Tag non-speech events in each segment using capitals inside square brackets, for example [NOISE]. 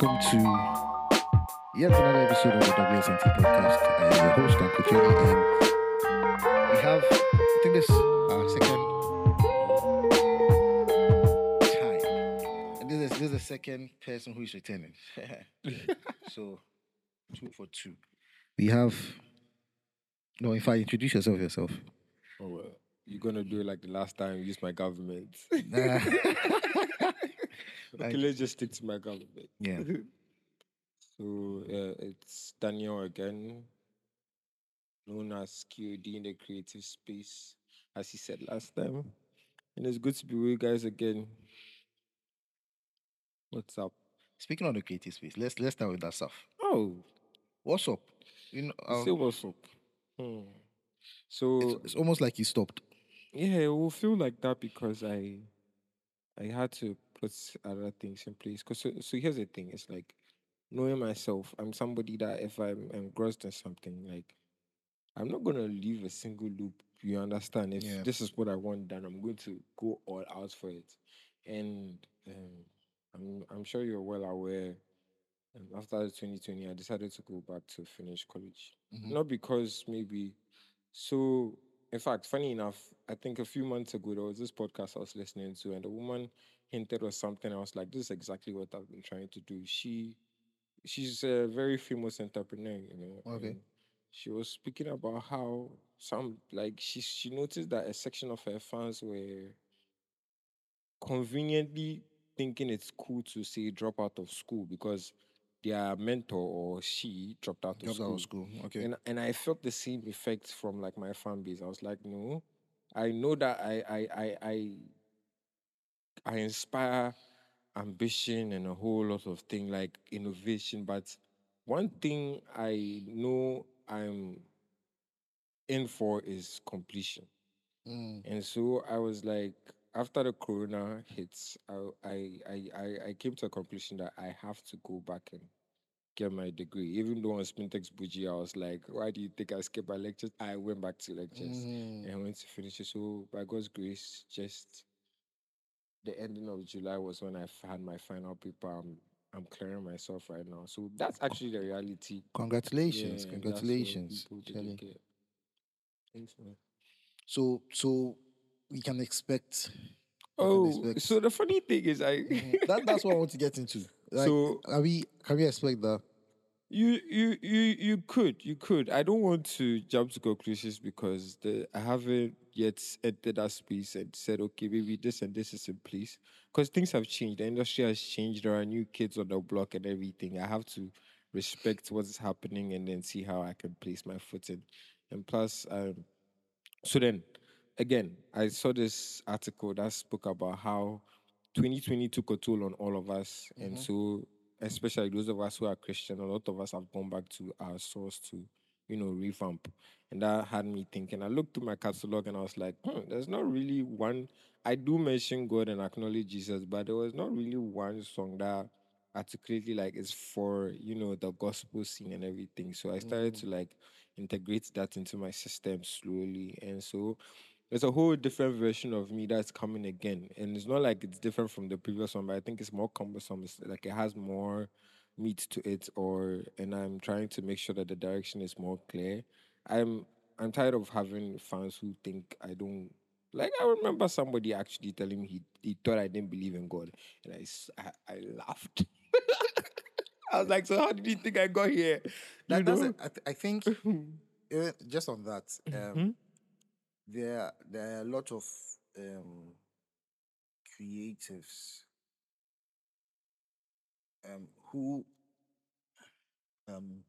welcome to yet another episode of the WSNT podcast. I am your host, Uncle Jenny, and we have, I think this our second time. And this is, this is the second person who is returning. [LAUGHS] so, two for two. We have, no, if I introduce yourself, yourself. Oh, well, you're gonna do it like the last time you used my government. Nah. [LAUGHS] [LAUGHS] okay, let's just stick to my government. yeah. [LAUGHS] So uh, it's Daniel again, known as QD in the creative space, as he said last time. And it's good to be with you guys again. What's up? Speaking of the creative space, let's let's start with that stuff. Oh, What's up? You know, um, still what's up? Hmm. So it's, it's almost like you stopped. Yeah, it will feel like that because I I had to put other things in place. Cause so, so here's the thing: it's like knowing myself. I'm somebody that if I'm engrossed in something, like I'm not gonna leave a single loop. You understand? If Yeah. this is what I want done, I'm going to go all out for it. And um, I'm I'm sure you're well aware. Um, after 2020, I decided to go back to finish college. Mhm. Not because maybe so. In fact, funny enough, I think a few months ago there was this podcast I was listening to, and a woman hinted or something. I was like, "This is exactly what I've been trying to do." She, she's a very famous entrepreneur, you know. Okay. She was speaking about how some like she she noticed that a section of her fans were conveniently thinking it's cool to say drop out of school because their mentor or she dropped out of Dropped school. out of school. Okay. And and I felt the same effect from like my fan base. I was like, no, I know that I I I I, I inspire ambition and a whole lot of things like innovation, but one thing I know I'm in for is completion. Mm. And so I was like, after the corona hits, I I I I, came to a conclusion that I have to go back and get my degree. Even though on Spintex Buji, I was like, why do you think I skipped my lectures? I went back to lectures Mm. and I went to finish it. So by God's grace, just the ending of July was when I had my final paper. I'm I'm clearing myself right now. So that's actually the reality. Congratulations. Yeah, Congratulations. people Kelly. didn't get. Thanks, man. So so we can expect. we can Oh, expect- so the funny thing is, I [LAUGHS] that, that's what I want to get into. [LAUGHS] Like, so are we can we expect that? You you you you could you could. I don't want to jump to conclusions because the I haven't yet entered that space and said okay maybe this and this is in place because things have changed. The industry has changed. There are new kids on the block and everything. I have to respect what is happening and then see how I can place my foot in. And plus, um, so then again, I saw this article that spoke about how 2020 took a toll on all of us, and Mhm. so especially those of us who are Christian, a lot of us have gone back to our source to, you know, revamp. And that had me thinking. I looked through my catalog and I was like, hmm, there's not really one. I do mention God and acknowledge Jesus, but there was not really one song that articulately like is for you know the gospel scene and everything. So I started to like integrate that into my system slowly, and so there's a whole different version of me that's coming again. And it's not like it's different from the previous one, but I think it's more cumbersome. It's like it has more meat to it or and I'm trying to make sure that the direction is more clear. I'm I'm tired of having fans who think I don't like I remember somebody actually telling me he, he thought I didn't believe in God. And I I laughed. [LAUGHS] I was like, so how did you think I got here? That, you that's know? it. I, th- I think [LAUGHS] just on that, um, Mhm. There there are a lot of um, creatives um, who um,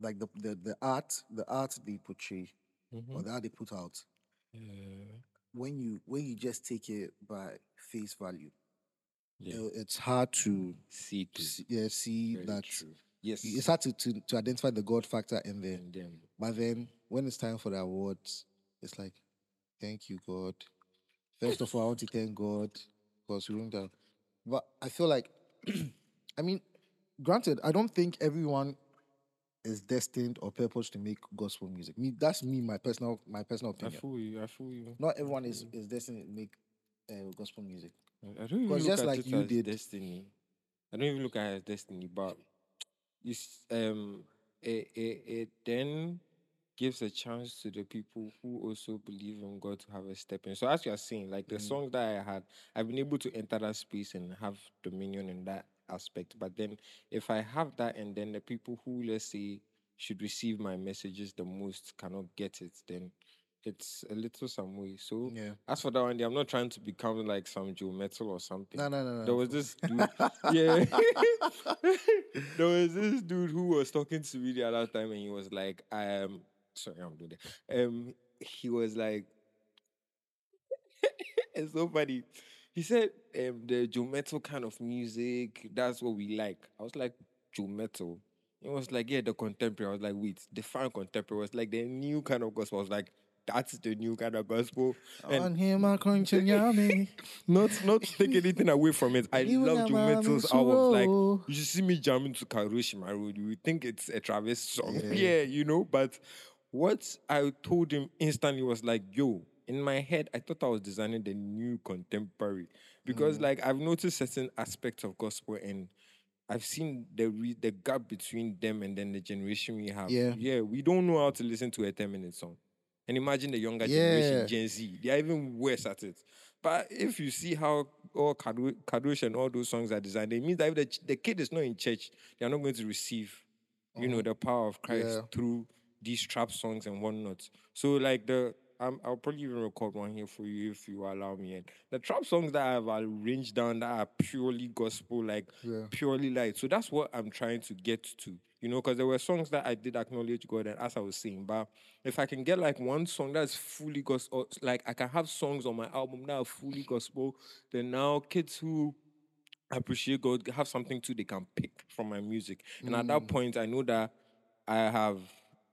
like the, the the art the art they portray or Mhm. the art they put out Yeah. when you when you just take it by face value Yeah. uh, it's hard to See, to see, yeah, see Very that true. Yes. it's hard to, to, to identify the god factor in there and then But then when it's time for the awards, it's like, thank you, God. First of all, I want to thank God because we down. But I feel like, [CLEARS THROAT] I mean, granted, I don't think everyone is destined or purposed to make gospel music. Me, that's me, my personal, my personal I opinion. fool you. I fool you. Not everyone is, is destined to make uh, gospel music. I I don't even look just at like it you as did- destiny. I don't even look at it as destiny, but you um it, it, it then gives a chance to the people who also believe in God to have a step in. So as you are saying, like the Mm. songs that I had, I've been able to enter that space and have dominion in that aspect. But then if I have that and then the people who let's say should receive my messages the most cannot get it, then it's a little some way. So Yeah. as for that one I'm not trying to become like some Joe Mettle or something. No, no, no, no. There was this dude, [LAUGHS] yeah. [LAUGHS] there was this dude who was talking to me the other time, and he was like, "Um, sorry, I'm doing that." Um, he was like, [LAUGHS] "It's so funny." He said, "Um, the Joe Mettle kind of music, that's what we like." I was like, "Joe Mettle." It was like, yeah, the contemporary. I was like, wait, the fine contemporary was like the new kind of gospel. I was like, that's the new kind of gospel. And On him, I crunching yummy. [LAUGHS] not not take anything away from it. I love know Joe my Mettle's albums. Like you see me jamming to Karoshima Road. You think it's a Travis song. Yeah. [LAUGHS] Yeah. you know. But what I told him instantly was like, yo, in my head, I thought I was designing the new contemporary. Because Mm. like I've noticed certain aspects of gospel and I've seen the re- the gap between them and then the generation we have. Yeah. Yeah, we don't know how to listen to a 10 minute song. And imagine the younger Yeah. generation, Gen Z, they are even worse at it. But if you see how all Kado- Kadosh and all those songs are designed, it means that if the, the kid is not in church, they are not going to receive, you know, the power of Christ Uh-huh. Yeah. through these trap songs and whatnot. So like the um, I'll probably even record one here for you if you allow me. And the trap songs that I've arranged down that are purely gospel, like Yeah. purely light. So that's what I'm trying to get to, you know, because there were songs that I did acknowledge God, and as I was saying, but if I can get like one song that's fully gospel, like I can have songs on my album that are fully gospel, then now kids who appreciate God have something too they can pick from my music. And at that point, I know that I have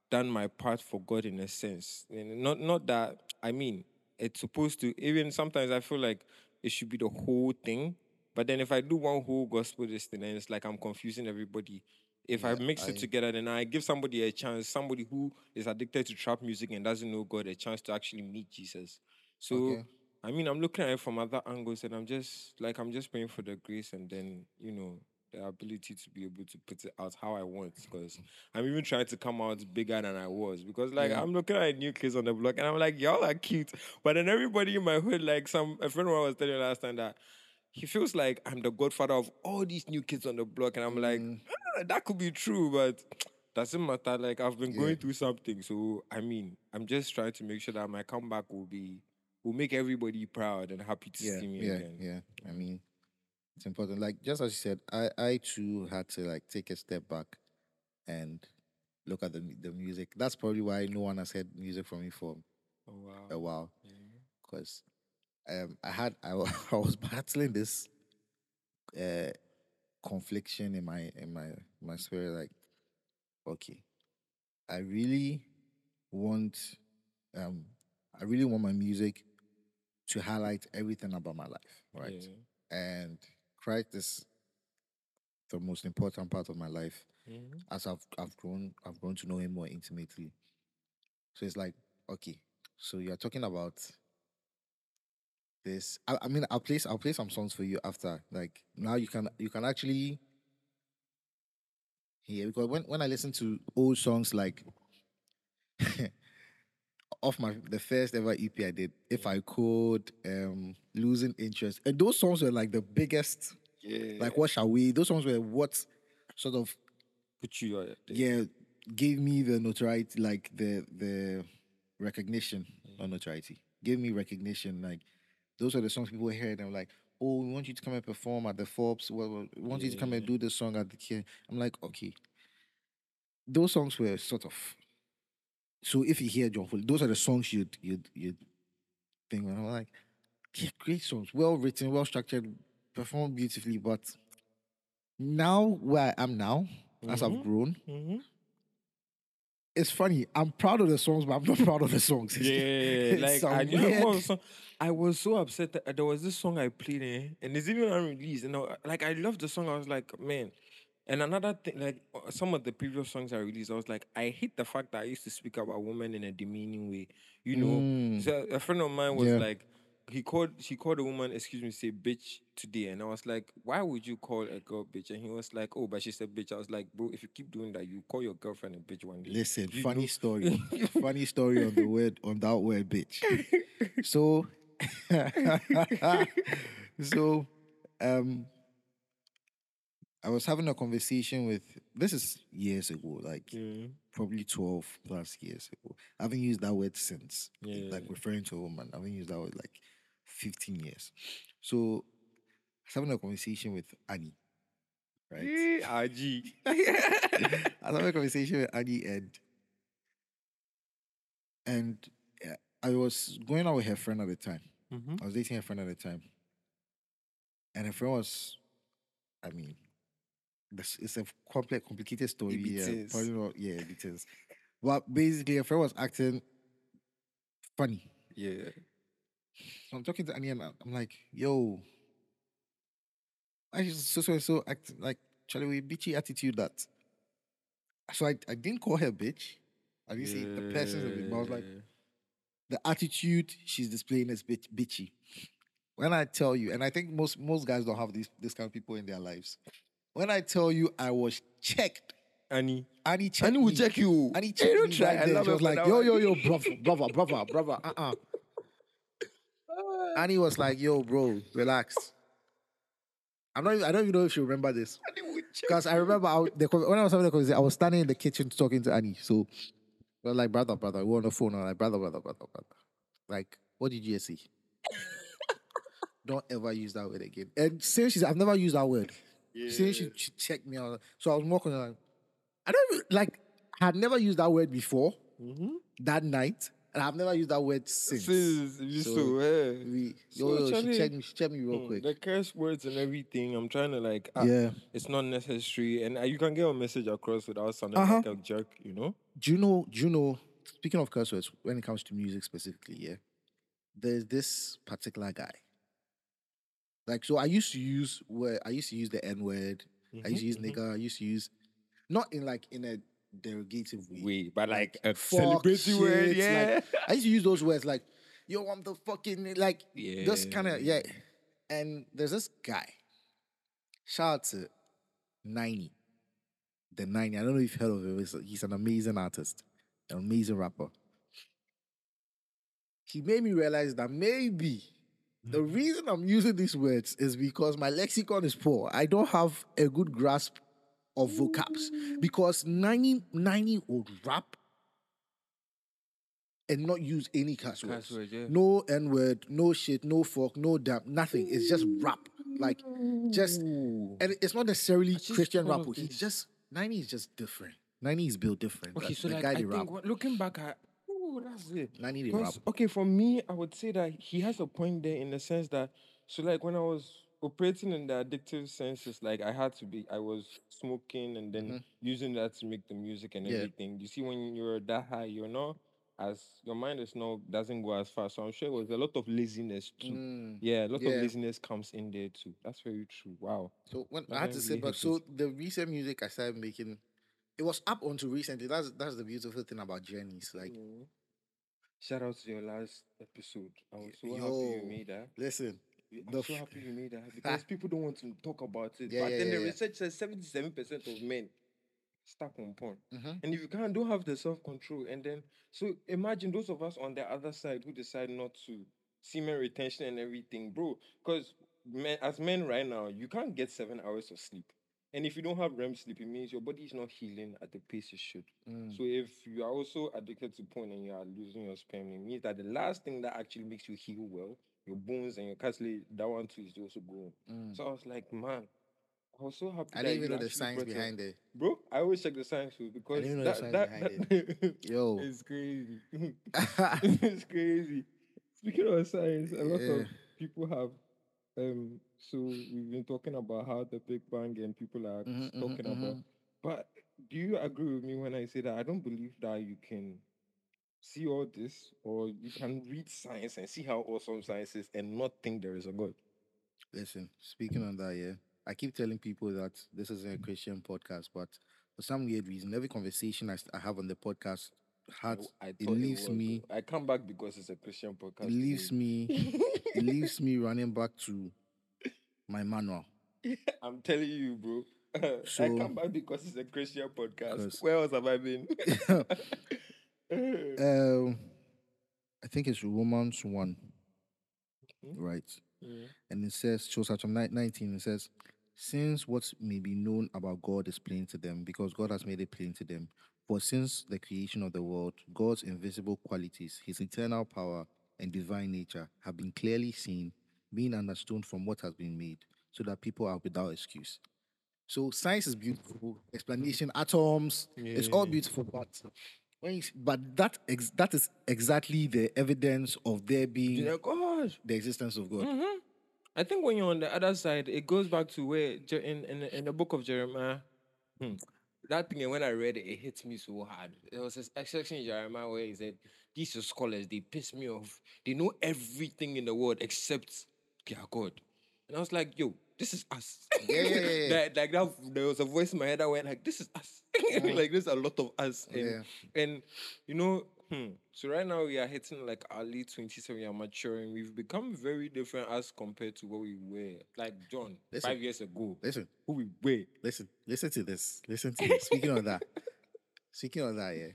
done my part for God in a sense. And not not that I mean it's supposed to even sometimes I feel like it should be the whole thing. But then if I do one whole gospel this thing, then it's like I'm confusing everybody. If I Yeah, mix I- it together, then I give somebody a chance, somebody who is addicted to trap music and doesn't know God, a chance to actually meet Jesus. So Okay. I mean, I'm looking at it from other angles, and I'm just like I'm just praying for the grace, and then you know the ability to be able to put it out how I want. Because I'm even trying to come out bigger than I was. Because like Yeah. I'm looking at new kids on the block, and I'm like, y'all are cute, but then everybody in my hood, like some a friend of mine was telling me last time that he feels like I'm the godfather of all these new kids on the block, and I'm like, Mm. "Ah, that could be true, but. Doesn't matter. Like I've been Yeah. going through something, so I mean, I'm just trying to make sure that my comeback will be will make everybody proud and happy to yeah, see me yeah, again. yeah. I mean, it's important. Like just as you said, I I too had to like take a step back and look at the the music. That's probably why no one has heard music from me for Oh wow. a while Yeah. because um I had I, [LAUGHS] I was battling this uh confliction in my in my my spirit like okay I really want um I really want my music to highlight everything about my life right Yeah. and Christ is the most important part of my life Mhm. as I've I've grown I've grown to know him more intimately. So it's like, okay, so you're talking about this. I, I mean I'll play I'll play some songs for you after. Like now you can you can actually hear because when, when I listen to old songs like [LAUGHS] off my the first ever EP I did, if I could, um losing interest. And those songs were like the biggest Yeah. like what shall we? Those songs were what sort of put you on yeah gave me the notoriety like the the recognition. Not notoriety. Gave me recognition like those are the songs people hear and I'm like oh we want you to come and perform at the Forbes. Well, we want you to come and do this song at the Kia I'm like okay. Those songs were sort of so if you hear Jon Foli those are the songs you'd you'd you'd think and I'm like yeah, great songs well written well structured performed beautifully but now where I am now as I've grown hmm it's funny. I'm proud of the songs, but I'm not [LAUGHS] proud of the songs. Yeah, [LAUGHS] like I song. I was so upset that there was this song I played in, and it's even unreleased. And I, like I loved the song. I was like, man. And another thing, like uh, some of the previous songs I released, I was like, I hate the fact that I used to speak about women in a demeaning way. You know, Mm. so a friend of mine was Yeah. like, he called she called a woman, excuse me, say bitch today, and I was like, why would you call a girl bitch? And he was like, oh, but she said bitch. I was like, bro, if you keep doing that, you call your girlfriend a bitch one day. Listen, You funny know- story. [LAUGHS] funny story on the word on that word bitch. So [LAUGHS] so um I was having a conversation with this is years ago, like Yeah. probably 12 plus years ago. I haven't used that word since. Yeah. Like referring to a woman. I haven't used that word like 15 years. So I was having a conversation with Annie. Right? Yeah, [LAUGHS] RG. I was having a conversation with Annie and and uh, I was going out with her friend at the time. mm-hmm. I was dating her friend at the time. And her friend was, I mean, it's a complex, complicated story. Yeah, probably not, yeah, it is. But basically, a friend was acting funny. Yeah. So I'm talking to Annie and I'm like, yo, I just so so so act like Charlie with bitchy attitude that. So I, I didn't call her bitch. I didn't say the person's a bitch, but I was like, the attitude she's displaying is bitch, bitchy. When I tell you, and I think most most guys don't have these this kind of people in their lives. When I tell you I was checked, Annie. Annie checked Annie will me. check you. Annie Hey, checked don't me try. right I there. love She was like, yo, yo, yo, brother, brother, brother, brother, uh-uh. Annie was like, yo, bro, relax. I'm not even, I don't even know if she remember this. Annie will check Because I remember I, the, when I was having the conversation, I was standing in the kitchen talking to Annie. So we are like, brother, brother, we're on the phone. I'm like, brother, brother, brother, brother. Like, what did you just say? [LAUGHS] Don't ever use that word again. And since she's, I've never used that word. Since she, she checked me out. So I was more concerned. I don't even, like, I had never used that word before Mm-hmm. that night. And I've never used that word since. Sis, you So, so, yeah. We, So, yo, yo, she checked me, she checked me real Mm, quick. The curse words and everything. I'm trying to like. ah, yeah. It's not necessary, and uh, you can get a message across without sounding Uh-huh. like a jerk. You know. do you know do you know speaking of curse words when it comes to music specifically yeah there's this particular guy like so i used to use where i used to use the n-word i used to use Mhm, nigga. I used to use not in like in a derogative way Wait, but like a fuck, celebrity word, yeah. like, i used to use those words like yo i'm the fucking like yeah. just kind of yeah. And there's this guy shout out to 90 the 90 i don't know if you've heard of him. He's an amazing artist an amazing rapper. He made me realize that maybe the reason i'm using these words is because my lexicon is poor i don't have a good grasp of vocabs because 90 90 would rap and not use any curse words word, yeah. no N word, no shit, no fuck, no damn, nothing. It's just rap. Like, just, and it's not necessarily just Christian rap. Oh, He's just, 90 is just different. 90 is built different. Okay, Like, so the like guy I think rap. looking back at, ooh, that's it. 90 they rap. Because okay, for me, I would say that he has a point there in the sense that so like when I was operating in the addictive senses, like I had to be, I was smoking and then Mhm. using that to make the music and Yeah. everything. You see, when you're that high, you're not as your mind is not doesn't go as fast. So I'm sure it was a lot of laziness too. Mm. Yeah, a lot Yeah. of laziness comes in there too. That's very true. Wow. So when I had to say, really but hit so it. the recent music I started making, it was up onto recently. That's that's the beautiful thing about journeys. Like, Mm. Shout out to your last episode. I was so happy you made that. listen, I'm the so f- happy you made that [LAUGHS] because people don't want to talk about it. Yeah, but yeah, then yeah, the research says 77% of men stuck on porn. Mhm. And if you can't, don't have the self control. And then, so imagine those of us on the other side who decide not to semen retention and everything, bro. Because men, as men right now, you can't get seven hours of sleep. And if you don't have REM sleep, it means your body is not healing at the pace it should. Mm. So if you are also addicted to porn and you are losing your sperm, it means that the last thing that actually makes you heal well, your bones and your cartilage, that one too is also going. Mm. So I was like, man, I was so happy. I didn't even know the science behind it. Bro, I always check the science too because even know the that, science that, behind that Yo. [LAUGHS] it's crazy. [LAUGHS] [LAUGHS] it's crazy. Speaking of science, a lot Yeah. of people have um so we've been talking about how the Big Bang and people are Mhm, mhm, talking about. mhm. But do you agree with me when I say that I don't believe that you can see all this or you can read science and see how awesome science is and not think there is a God? Listen, speaking on that, yeah, I keep telling people that this is a Christian podcast, but for some weird reason, every conversation I, I have on the podcast heart. I It leaves was, me. I come back because it's a Christian podcast. It leaves me. [LAUGHS] It leaves me running back to my manual. [LAUGHS] I'm telling you, bro. [LAUGHS] I come back because it's a Christian podcast. Where else have I been? [LAUGHS] Um, I think it's Romans one, Mhm. right? Mm. And it says, shows chapter nine- 19, it says, Since what may be known about God is plain to them, because God has made it plain to them. For since the creation of the world, God's invisible qualities, his eternal power and divine nature have been clearly seen, being understood from what has been made, so that people are without excuse. So science is beautiful, explanation, atoms, it's all beautiful, but when you, but that ex, that is exactly the evidence of there being Yeah, gosh. the existence of God. Mhm. I think when you're on the other side, it goes back to where in in, in the book of Jeremiah, hmm, that thing. When I read it, it hit me so hard. There was this section in Jeremiah where he said, "These are scholars. They piss me off. They know everything in the world except their God." And I was like, "Yo, this is us." Yeah, yeah, yeah, yeah. [LAUGHS] Like that. There was a voice in my head that went like, "This is us." [LAUGHS] like there's a lot of us. And, Yeah. and you know, hmm, so right now we are hitting like early late twenties, so we are maturing. We've become very different as compared to what we were. Like John, Listen. five years ago, Listen, who we were. listen, listen to this. Listen to this. Speaking of that, [LAUGHS] speaking of that, yeah,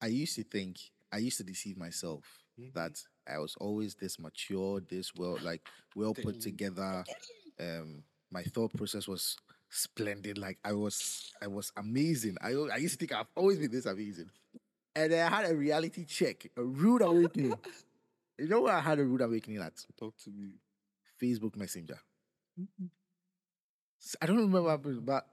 I used to think, I used to deceive myself that I was always this mature, this well, like well put together. Um, my thought process was splendid. Like I was, I was amazing. I, I used to think I've always been this amazing. And then I had a reality check, a rude awakening. you know where I had a rude awakening at? Talk to me. Facebook Messenger. I don't remember what but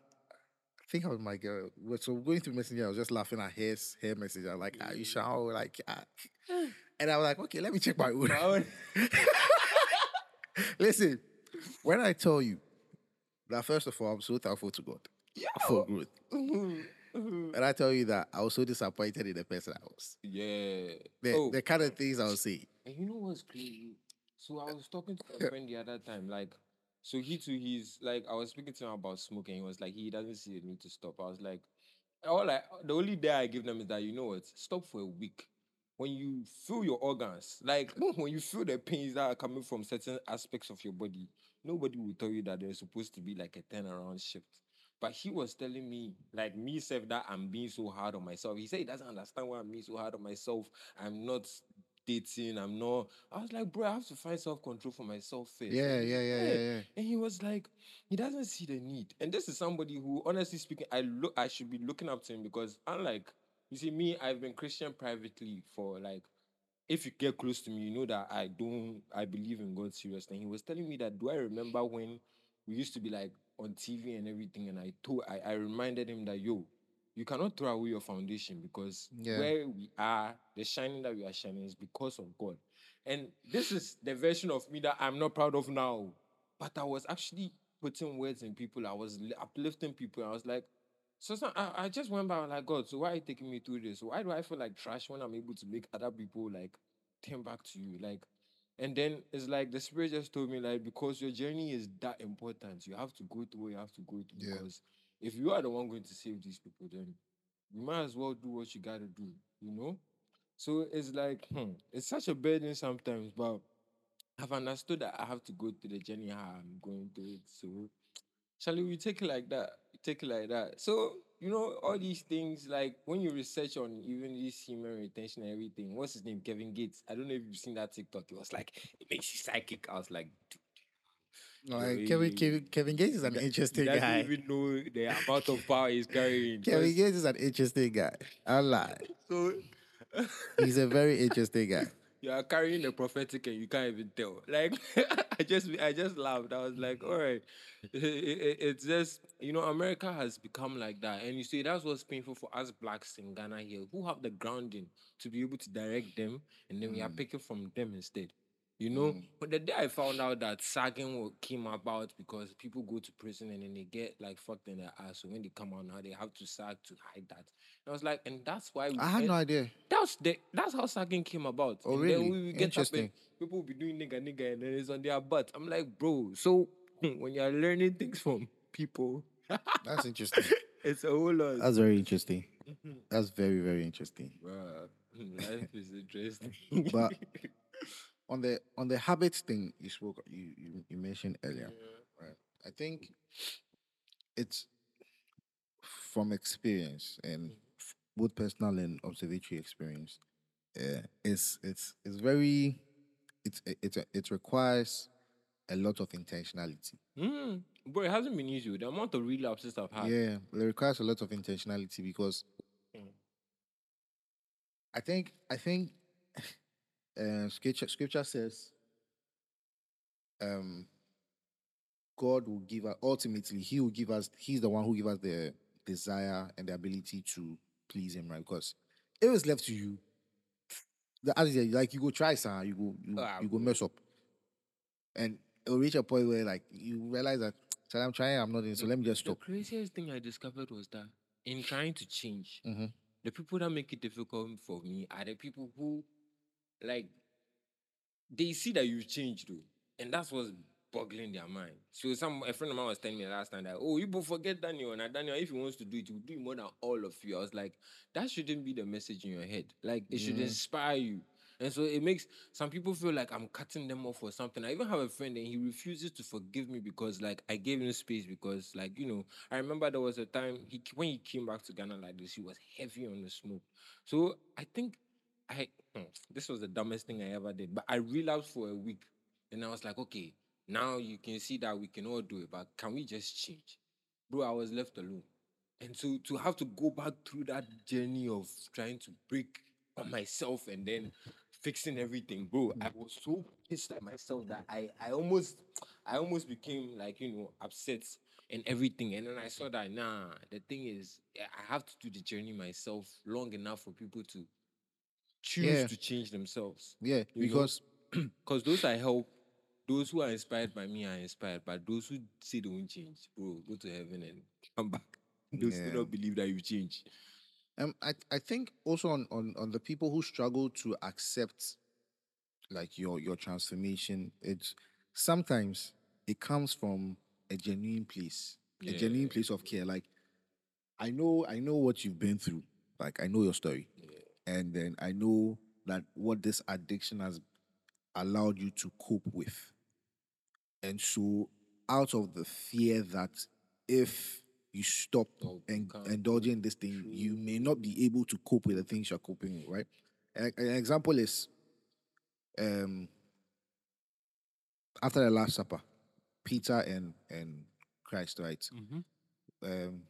I think I was my girl. So going through Messenger, I was just laughing at her, her message. I was like, are you sure? Like, ah. And I was like, okay, let me check my own. [LAUGHS] Listen, when I tell you that, first of all, I'm so thankful to God Yeah for growth. Mhm, mhm. And I tell you that I was so disappointed in the person I was. yeah. The, oh, the kind of things I was saying. And you know what's crazy? So I was talking to a [LAUGHS] friend the other time, like, so he too, he's like, I was speaking to him about smoking. He was like, he doesn't see the need to stop. I was like, all I, the only day I give them is that you know what, stop for a week. When you feel your organs, like [LAUGHS] when you feel the pains that are coming from certain aspects of your body, nobody will tell you that there's supposed to be like a turnaround shift. But he was telling me, like me, self, that I'm being so hard on myself. He said he doesn't understand why I'm being so hard on myself. I'm not dating. I'm not. I was like, bro, I have to find self control for myself first. Yeah, yeah, yeah, yeah, yeah. And he was like, he doesn't see the need. And this is somebody who, honestly speaking, I look, I should be looking up to him because unlike, you see, me, I've been Christian privately for like. If you get close to me, you know that I don't, I believe in God seriously. And he was telling me that, do I remember when we used to be like on TV and everything? And I told, I, I reminded him that, yo, you cannot throw away your foundation because Yeah. where we are, the shining that we are shining is because of God. And this is the version of me that I'm not proud of now. But I was actually putting words in people. I was uplifting people. I was like, so, so I, I just went by like, God, so why are you taking me through this? Why do I feel like trash when I'm able to make other people like turn back to you? Like, and then it's like the spirit just told me, like, because your journey is that important, you have to go through what you have to go through. Yeah. Because if you are the one going to save these people, then you might as well do what you gotta do, you know? So it's like, hmm, it's such a burden sometimes, but I've understood that I have to go through the journey how I'm going through it. So, Charlie, we take it like that. Take like that. So, you know, all these things, like when you research on even this semen retention and everything, what's his name? Kevin Gates. I don't know if you've seen that TikTok. It was like, it makes you psychic. I was like, dude, Like, Kevin, Kevin, Kevin Gates is an he interesting doesn't guy. even know the amount of power he's carrying. Kevin Gates is an interesting guy. I lie. So, He's a very interesting guy. [LAUGHS] you are carrying the prophetic and you can't even tell. Like [LAUGHS] I just I just laughed. I was like, mm-hmm. all right, It- it- it's just you know America has become like that, and you see that's what's painful for us blacks in Ghana here who have the grounding to be able to direct them, and then we are mm-hmm. picking from them instead. You know, mm. but the day I found out that sagging came about because people go to prison and then they get like fucked in their ass. So when they come out now, they have to sag to hide that. And I was like, and that's why we I had no idea. that's the that's how sagging came about. Oh, and really? Then we get up Interesting. and people will be doing nigga nigga and then it's on their butt. I'm like, bro, so [LAUGHS] when you're learning things from people, That's interesting. [LAUGHS] it's a whole lot. That's very interesting. [LAUGHS] That's very, very interesting. Bruh. Life is interesting. But on the on the habit thing you spoke you you, you mentioned earlier, right? I think it's from experience and both personal and observatory experience. Yeah, it's it's it's very it's it it, it requires a lot of intentionality. Mm, bro, it hasn't been easy. The amount of relapses I've had. Yeah, it requires a lot of intentionality because Mm. I think I think uh, scripture scripture says um God will give us ultimately he will give us he's the one who give us the desire and the ability to please him, right? Because if it's left to you, the you say, like you go try some, you go you, Ah, you go mess up. And it'll reach a point where like you realize that "Chale, I'm trying, I'm not in, so let me just stop. The craziest thing I discovered was that in trying to change, Mhm. the people that make it difficult for me are the people who, like, they see that you've changed, though, and that's what's boggling their mind. So, some a friend of mine was telling me last time that, oh, you both forget Daniel, and Daniel, if he wants to do it, he will do it more than all of you. I was like, that shouldn't be the message in your head. Like, it should inspire you. And so it makes some people feel like I'm cutting them off or something. I even have a friend and he refuses to forgive me because like I gave him space because like you know I remember there was a time he when he came back to Ghana like this he was heavy on the smoke. So I think I hmm, this was the dumbest thing I ever did. But I relapsed for a week and I was like okay now you can see that we can all do it but can we just change? Bro, I was left alone. And so to have to go back through that journey of trying to break on myself and then fixing everything, bro, I was so pissed at myself that I I almost I almost became like you know upset and everything. And then I saw that nah, the thing is I have to do the journey myself long enough for people to choose Yeah. to change themselves. Yeah, because [CLEARS THROAT] Because those I help, those who are inspired by me are inspired, but those who say they won't change, bro, go to heaven and [LAUGHS] come back. Those who Yeah. don't believe that you change. Um, I I think also on, on on the people who struggle to accept like your your transformation, it's sometimes it comes from a genuine place, a genuine place of care. Like I know I know what you've been through. Like I know your story, and then I know that what this addiction has allowed you to cope with, and so out of the fear that if you stop Oh, and indulging this thing, you may not be able to cope with the things you're coping with, right? An, an example is um after the Last Supper, Peter and and Christ, right? Mm-hmm. Um,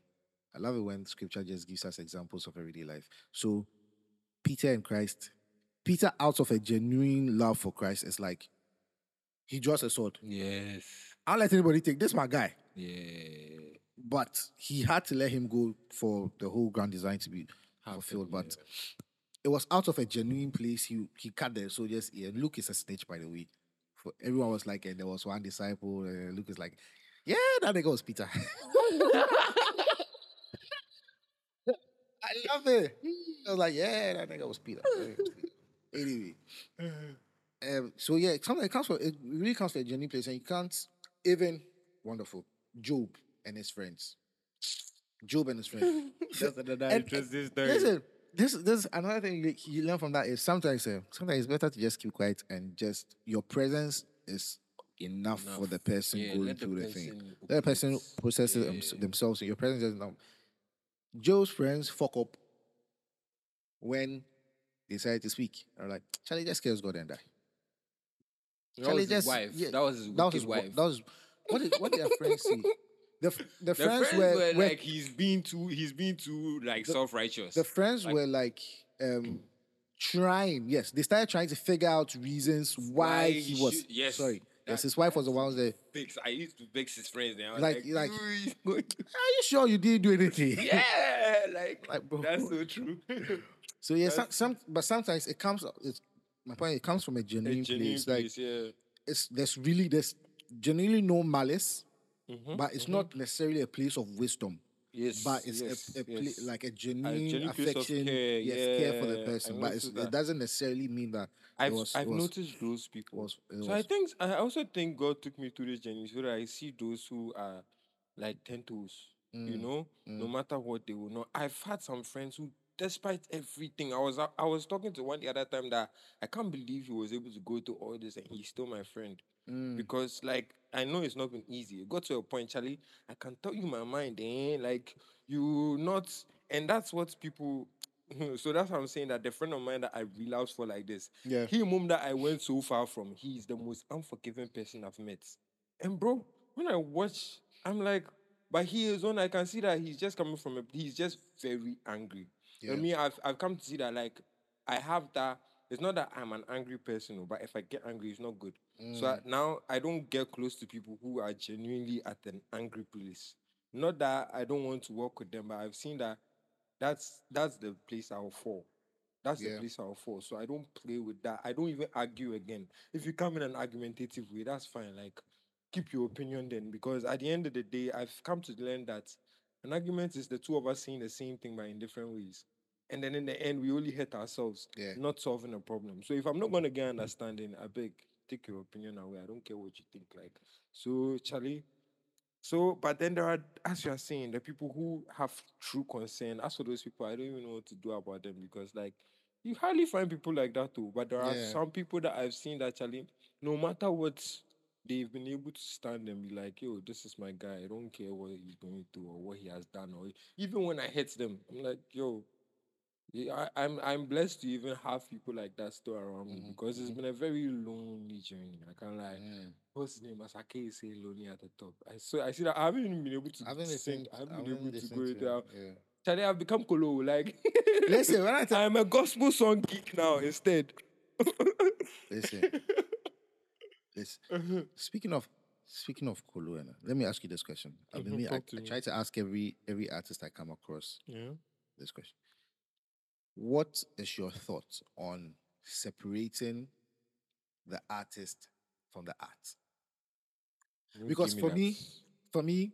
I love it when Scripture just gives us examples of everyday life. So, Peter and Christ, Peter, out of a genuine love for Christ, is like he draws a sword. Yes. I'll let anybody take this. My guy, Yeah. but he had to let him go for the whole grand design to be fulfilled. But it was out of a genuine place. He he cut the soldier's ear. Luke is a snitch, by the way. For everyone was like, and there was one disciple. Uh, Luke is like, yeah, that nigga was Peter. [LAUGHS] [LAUGHS] I love it. I was like, yeah, that nigga was Peter. It [LAUGHS] anyway, um, so yeah, sometimes it comes from it really comes from a genuine place, and you can't even wonderful Job and his friends. Job and his friends. [LAUGHS] That's another And- interesting story. Listen, this this another thing you, you learn from that is sometimes uh, sometimes it's better to just keep quiet and just your presence is enough, for the person Yeah, going let the through the thing. Let the person process Yeah. thems- themselves. Your presence is enough. Job's friends fuck up when they decided to speak. They're like, [TSK] Charlie, just kills God and die. That Charlie, was his just- wife. yeah, that was his That was his wife. That was what did what did their friends see? The, the, the friends, friends were, were, were- like he's being too he's being too like The- self-righteous. the friends Like- were like um trying yes they started trying to figure out reasons why, Why he he was should- yes, sorry yes his wife was the one that Vex- I used to vex his friends. And I was Like- like, like- "Ooh, going to-" [LAUGHS] are you sure you didn't do anything [LAUGHS] yeah, like, Like, bro. that's so true. [LAUGHS] so yeah some, some but sometimes it comes it's my point it comes from a A genuine, genuine place like place, yeah. it's there's really there's genuinely no malice Mhm, but it's mhm. not necessarily a place of wisdom Yes, but it's yes, a, a yes. like a genuine, genuine affection care, yes care for the yeah, person but it's, it doesn't necessarily mean that I've was- I've was- noticed those people. was, so I think I also think God took me through this journey so that I see those who are like ten toes. You Mm, know, no mm. matter what they will not. I've had some friends who despite everything, I was I was talking to one the other time that I can't believe he was able to go through all this and he's still my friend. Mm. Because like I know it's not been easy. It got to a point, Charlie. I can tell you my mind, eh? Like you not, and that's what people. [TSK] So that's what I'm saying that the friend of mine that I relapsed for like this, Yeah. he mom that I went so far from, he's the most unforgiving person I've met. And bro, when I watch, I'm like, but he is on. I can see that he's just coming from a. He's just very angry. Yeah. I mean, I've I've come to see that like I have that. It's not that I'm an angry person, oh, but if I get angry, it's not good. So I, now I don't get close to people who are genuinely at an angry place. Not that I don't want to work with them, but I've seen that that's that's the place I'll fall. That's Yeah. the place I'll fall. So I don't play with that. I don't even argue again. If you come in an argumentative way, that's fine. Like keep your opinion then, because at the end of the day, I've come to learn that an argument is the two of us saying the same thing but in different ways. And then in the end, we only hurt ourselves, Yeah. not solving a problem. So if I'm not gonna get mm. understanding, I beg, take your opinion away. I don't care what you think. Like so, Charlie. So, but then there are, as you are saying, the people who have true concern. As for those people, I don't even know what to do about them because, like, you hardly find people like that too. But there are Yeah. some people that I've seen that actually, no matter what, they've been able to stand and be like, "Yo, this is my guy. I don't care what he's going through or what he has done." Or even when I hate them, I'm like, "Yo." Yeah, I, I'm I'm blessed to even have people like that still around me Mhm, because it's been a very lonely journey. I can't lie Mm. what's his name? Asake saying lonely at the top. I so I see that I haven't even been able to I haven't sing. I haven't I been able to go to down. Yeah. Charlie, I've become colo. Like Listen, when I [LAUGHS] tell I'm a gospel song geek now instead. listen, listen. [LAUGHS] Speaking of speaking of Kolo, let me ask you this question. I've been Mhm, me- I, I try to ask every every artist I come across Yeah. this question. What is your thought on separating the artist from the art? Because for me, for me,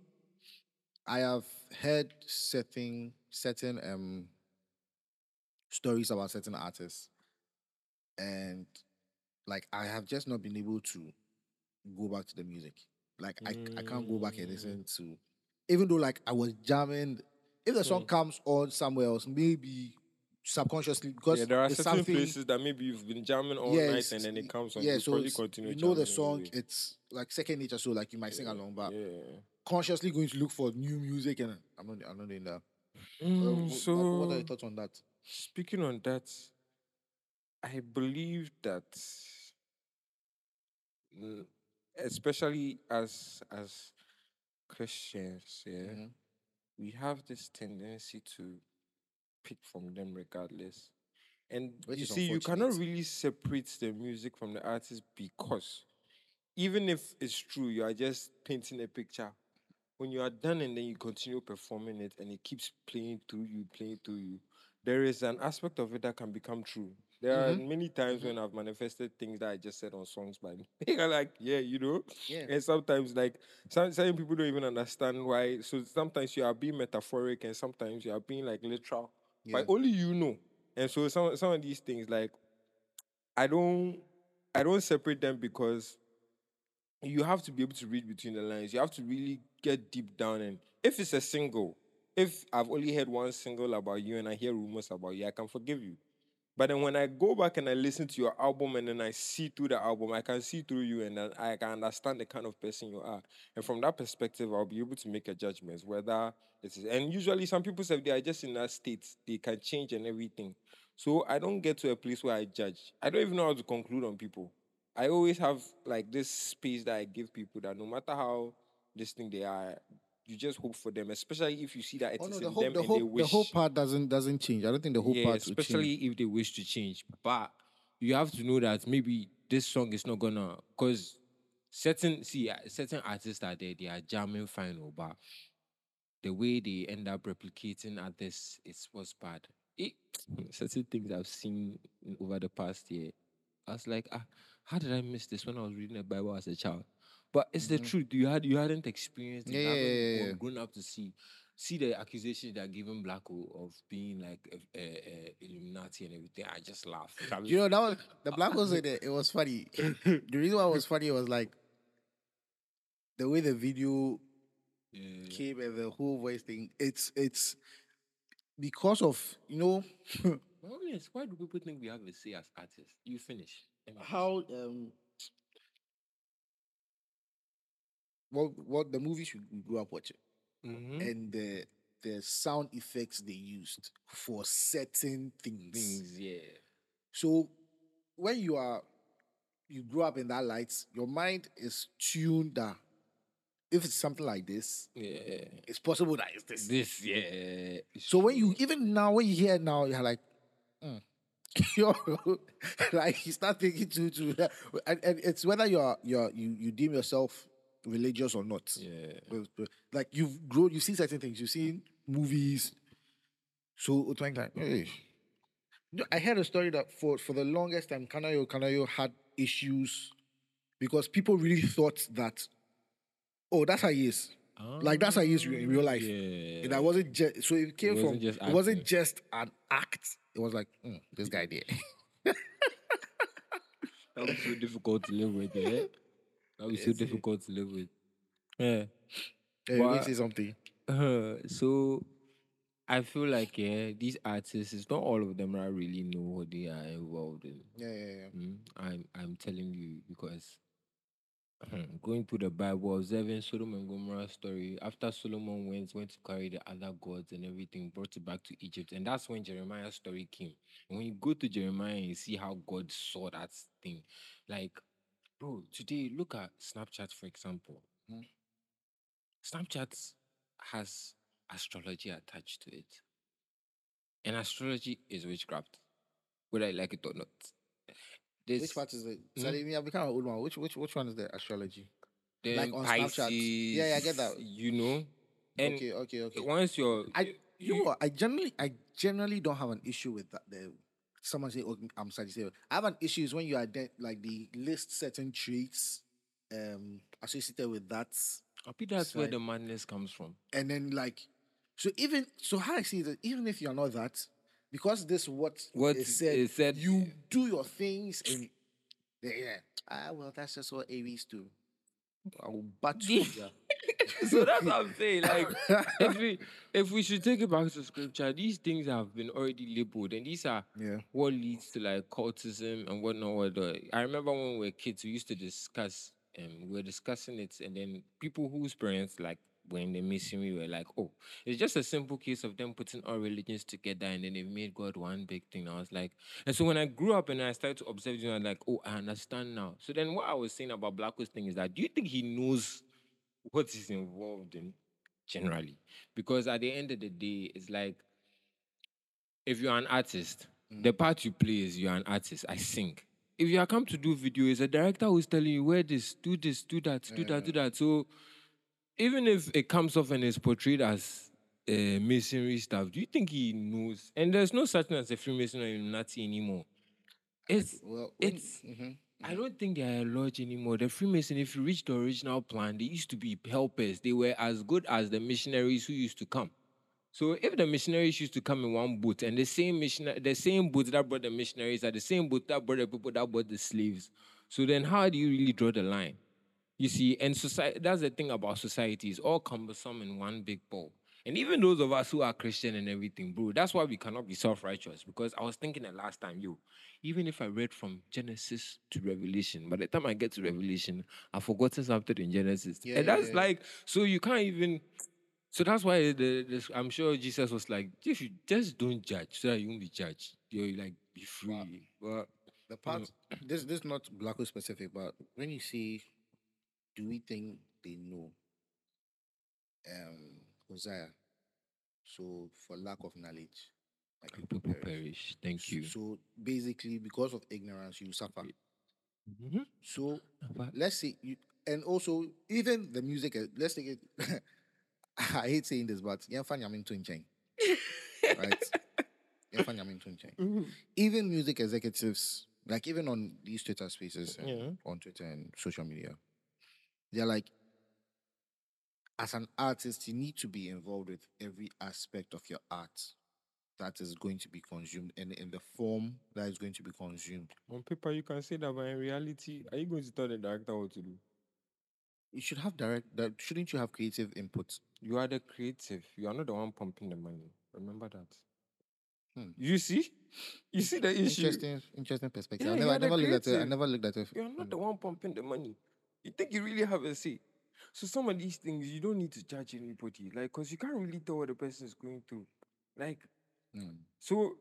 I have heard certain certain um stories about certain artists, and like I have just not been able to go back to the music. Like I, I can't go back and Mm. listen to, even though like I was jamming. If the song Mm. comes on somewhere else, maybe subconsciously because yeah, there are certain something. places that maybe you've been jamming all yeah, night and then it comes on. Yeah, you so probably continue you know the song. anyway. It's like second nature, so like you might sing along, but yeah. consciously going to look for new music, and I'm not, I'm not doing that. Mm, wh- so what, what are your thoughts on that? Speaking on that, I believe that, especially as as Christians, yeah, Mhm. we have this tendency to pick from them regardless. And Which you see, you cannot really separate the music from the artist because even if it's true, you are just painting a picture. When you are done and then you continue performing it and it keeps playing through you, playing through you, there is an aspect of it that can become true. There are Mhm. many times when I've manifested things that I just said on songs by [LAUGHS] me. Like, yeah, you know? Yeah. And sometimes, like, some, some people don't even understand why. So sometimes you are being metaphoric and sometimes you are being like literal. Yeah. But only you know. And so some some of these things, like, I don't I don't separate them because you have to be able to read between the lines. You have to really get deep down and if it's a single, if I've only heard one single about you and I hear rumors about you, I can forgive you. But then when I go back and I listen to your album and then I see through the album, I can see through you and I can understand the kind of person you are. And from that perspective, I'll be able to make a judgment whether it is. And usually, some people say they are just in that state, they can change and everything. So I don't get to a place where I judge. I don't even know how to conclude on people. I always have like this space that I give people that no matter how distinct they are, you just hope for them, especially if you see that it Oh is no, in the hope, them the and they hope, wish the hope part doesn't doesn't change. I don't think the hope yeah, part will especially if they wish to change. But you have to know that maybe this song is not gonna because certain see uh, certain artists are there, they are jamming fine, oh, but the way they end up replicating others is what's bad. It, [SNIFFS] certain things I've seen over the past year, I was like, ah, how did I miss this when I was reading the Bible as a child? But it's the truth. You had you hadn't experienced it. Yeah, yeah, haven't yeah, grown- yeah. grown up to see see the accusations they're giving Black Hole of being like a, a, a Illuminati and everything. I just laugh. You know that was the black was in it. It was funny. [LAUGHS] the reason why it was funny was like the way the video yeah, came and the whole voice thing. It's it's because of you know [LAUGHS] Well, yes, why do people think we have a say as artists? You finish. Finish. how um what what the movies we grew up watching Mhm. and the the sound effects they used for certain things. things, yeah. So when you are you grow up in that light, your mind is tuned that if it's something like this, Yeah. it's possible that it's this. This, yeah. So when you even now when you hear now, you're like, [LAUGHS] mm. [LAUGHS] Like you start thinking to to and, and it's whether you're you're you you deem yourself religious or not. Yeah. But- but, Like you've grown, you see certain things, you've seen movies. So it's like, like hey. I heard a story that for for the longest time, Kanayo Kanayo had issues because people really thought that, oh, that's how he is. Like that's how he is in real life. Yeah. That wasn't just so it came from wasn't just it wasn't just an act. It was like mm, this guy there. [LAUGHS] That was so difficult to live with, yeah. That was so Yes, yeah. difficult to live with. Yeah. Hey, you But- say something. Uh, [LAUGHS] so I feel like yeah, these artists, it's not all of them that really know what they are involved in. Yeah, yeah, yeah. Mm, I'm I'm telling you because going through the Bible, observing Solomon and Gomorrah story, after Solomon went went to carry the other gods and everything, brought it back to Egypt, and that's when Jeremiah's story came. And when you go to Jeremiah and you see how God saw that thing, like, bro, today look at Snapchat for example. Mm. Snapchat has astrology attached to it, and astrology is witchcraft, whether I like it or not. There's Which part is it? Hmm? So I mean, I've become an old one. Which which which one is the astrology? then like on Snapchat. Yeah, yeah, I get that. You know, and okay, okay, okay. once you're, I you know what? I generally I generally don't have an issue with that. The someone say, "Oh, I'm Sagittarius." I have an issue is when you ident like the list certain traits um associated with that, I think that's where the madness comes from. and then like so even so how I see it, even if you're not that, because this what What is said, is said- you do your things and yeah, ah well that's just what Aries do. I will bat [LAUGHS] you. [LAUGHS] so that's what I'm [LAUGHS] saying. Like, if we if we should take it back to scripture, these things have been already labeled, and these are Yeah. what leads to like cultism and whatnot. What I remember when we were kids, we used to discuss, and we were discussing it, and then people whose parents like were in the masonry were like, "Oh, it's just a simple case of them putting all religions together, and then they've made God one big thing." I was like, and so when I grew up and I started to observe, you know, like, "Oh, I understand now." So then, what I was saying about Blacko's thing is that, do you think he knows what he's involved in generally? Because at the end of the day, it's like if you're an artist, the part you play is you're an artist. I sing. If you are come to do video, it's a director who's telling you wear this, do this, do that, do that, do that. So even if it comes off and is portrayed as uh, masonry stuff, do you think he knows? And there's no such thing as a Freemason or Illuminati anymore. It's Well, when- it's mhm. I don't think they are a lodge anymore. The Freemason, if you reach the original plan, they used to be helpers. They were as good as the missionaries who used to come. So if the missionaries used to come in one boat, and the same missionary, the same boat that brought the missionaries are the same boat that brought the people that brought the slaves. So then, how do you really draw the line? You see, and society that's the thing about society, it's all cumbersome in one big ball. And even those of us who are Christian and everything, bro, that's why we cannot be self-righteous. Because I was thinking the last time, yo, even if I read from Genesis to Revelation, by the time I get to Revelation, I've forgotten something in Genesis. Yeah, and that's yeah. like, so you can't even so that's why the, the I'm sure Jesus was like, if you just don't judge, so that you won't be judged. You're like be free. But The part this this is not Blacko specific, but when you say, do we think they know? Um, Hosea. So for lack of knowledge, my people, people perish. perish. Thank you. So basically, because of ignorance, you suffer. Mhm. So But- let's say you, and also even the music. uh, Let's take it. [LAUGHS] I hate saying this, but yeah, fine, I'm into chain, right? Yeah, fine, I'm into chain. Mhm. Even music executives, like even on these Twitter spaces, Yeah. on Twitter and social media, they're like, as an artist, you need to be involved with every aspect of your art that is going to be consumed and in the form that is going to be consumed. On paper, you can say that, but in reality, are you going to tell the director what to do? You should have direct that shouldn't you have creative input? You are the creative. You are not the one pumping the money. Remember that. Hmm. You see? You see the issue? Interesting, interesting perspective. Yeah, I never, I never looked at it. I never looked at it. You're not the one pumping the money. You think you really have a say. So some of these things you don't need to judge anybody, like, cause you can't really tell what the person is going through. Like, Hmm. so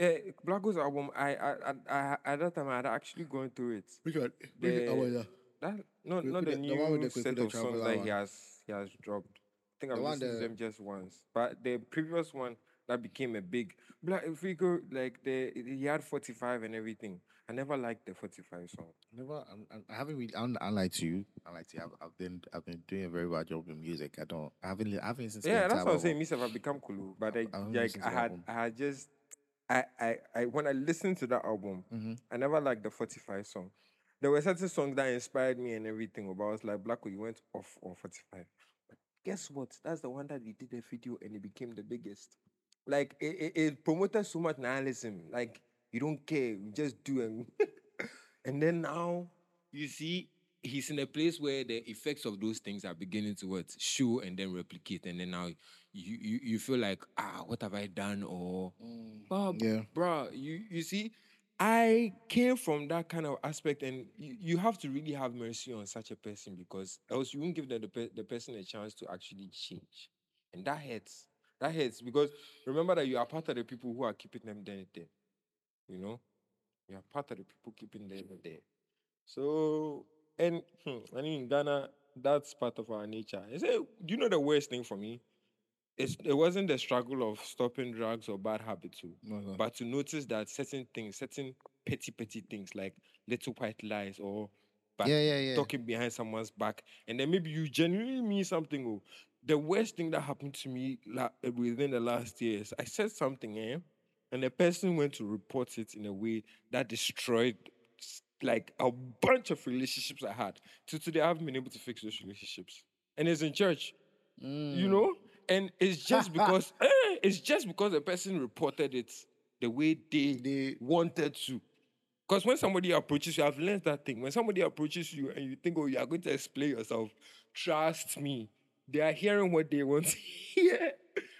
uh, Blacko's album, I, I, I, I, at that time I had actually gone through it. Which one? The- oh, yeah. That not with the the- the one with new the set of songs Traveler that one. he has he has dropped. I think The I've one listened to the- them just once, but the previous one that became a big Black. If we go like the he had forty five and everything. I never liked the forty five song. Never. I'm, I'm- I haven't really. I'm, unlike to you. Unlike to you, I've, I've been. I've been doing a very bad job with music. I don't. I haven't. I haven't the Yeah, that's what I'm saying. Myself, I become cool, but I, I like I had, album. I had just, I, I, I, when I listened to that album, Mhm. I never liked the 45 song. There were certain songs that inspired me and everything, but I was like, Blacko, you went off on 45. But guess what? That's the one that he did a video and it became the biggest. Like it, it, it promoted so much nihilism. Like you don't care, you just do and [LAUGHS] and then now you see he's in a place where the effects of those things are beginning to what show and then replicate, and then now you you, you feel like ah, what have I done? Or but Yeah. bro you you see, I came from that kind of aspect, and you, you have to really have mercy on such a person because else you won't give the, the, the person a chance to actually change, and that hurts. That hurts because remember that you are part of the people who are keeping them there. there. You know, you are part of the people keeping them there. So, and hmm, I mean, in Ghana, that's part of our nature. Is it, do you know the worst thing for me? It's, it wasn't the struggle of stopping drugs or bad habits, oh, No, no. but to notice that certain things, certain petty, petty things like little white lies or yeah, yeah, yeah. talking behind someone's back, and then maybe you genuinely mean something. Oh, the worst thing that happened to me la- within the last years, I said something, eh? And the person went to report it in a way that destroyed like a bunch of relationships I had. To today, I haven't been able to fix those relationships. And it's in church, you Mm. know? And it's [LAUGHS] just because eh, it's just because the person reported it the way they They- wanted to. Because when somebody approaches you, I've learned that thing. When somebody approaches you and you think, oh, you are going to explain yourself, trust me, they are hearing what they want to [LAUGHS] hear.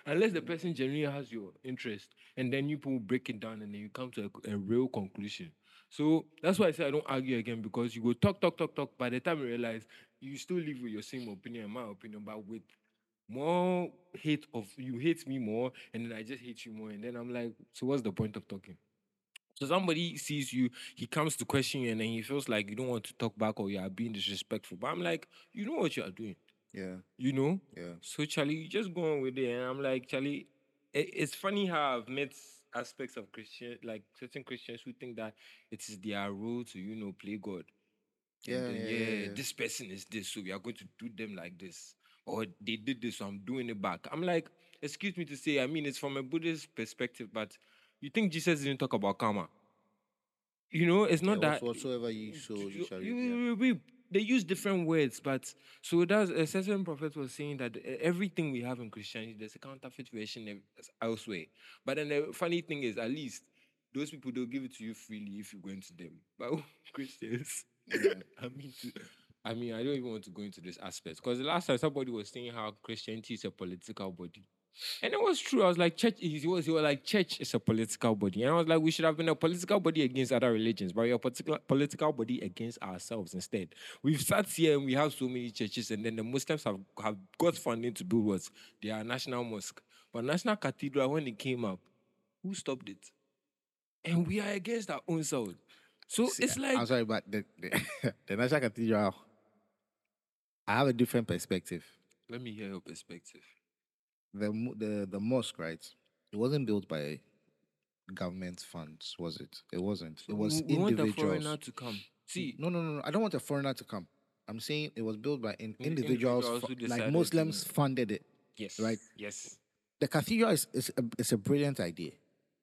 Unless the hmm. person genuinely has your interest. And then you break it down and then you come to a, a real conclusion. So that's why I say I don't argue again because you go talk, talk, talk, talk. By the time you realize you still live with your same opinion and my opinion, but with more hate of you hate me more, and then I just hate you more. And then I'm like, so what's the point of talking? So somebody sees you, he comes to question you, and then he feels like you don't want to talk back or you are being disrespectful. But I'm like, you know what you are doing, Yeah, you know? yeah. So Charlie, you just go on with it. And I'm like, Charlie, it, it's funny how I've met aspects of Christian, like certain Christians who think that it is their role to, you know, play God. Yeah, then, yeah, yeah, yeah. this person is this, so we are going to do them like this. Or they did this, so I'm doing it back. I'm like, excuse me to say, I mean, it's from a Buddhist perspective, but you think Jesus didn't talk about karma? You know, it's not Yeah, that whatsoever you sow, you shall reap, you- yeah. you reap. They use different words, but so that's a certain prophet was saying that everything we have in Christianity, there's a counterfeit version elsewhere. But then the funny thing is, at least those people they'll give it to you freely if you go into them. [LAUGHS] But Christians, [LAUGHS] I mean, to, I mean, I don't even want to go into this aspect because the last time somebody was saying how Christianity is a political body. And it was true. I was like, church. He was, was like, church is a political body, and I was like, we should have been a political body against other religions, but we're a particular political body against ourselves instead. We've sat here and we have so many churches, and then the Muslims have, have got funding to build what their national mosque, but National Cathedral when it came up, who stopped it? And we are against our own selves. So See, it's like I'm sorry, but the the, [LAUGHS] the National Cathedral. I have a different perspective. Let me hear your perspective. The the the mosque, right? It wasn't built by government funds, was it? It wasn't. It was we, we want a foreigner to come. See, No, no, no, no. I don't want a foreigner to come. I'm saying it was built by in, In- individuals, individuals like to- Muslims funded it. yes, Right. Yes. The cathedral is, is a, it's a brilliant idea,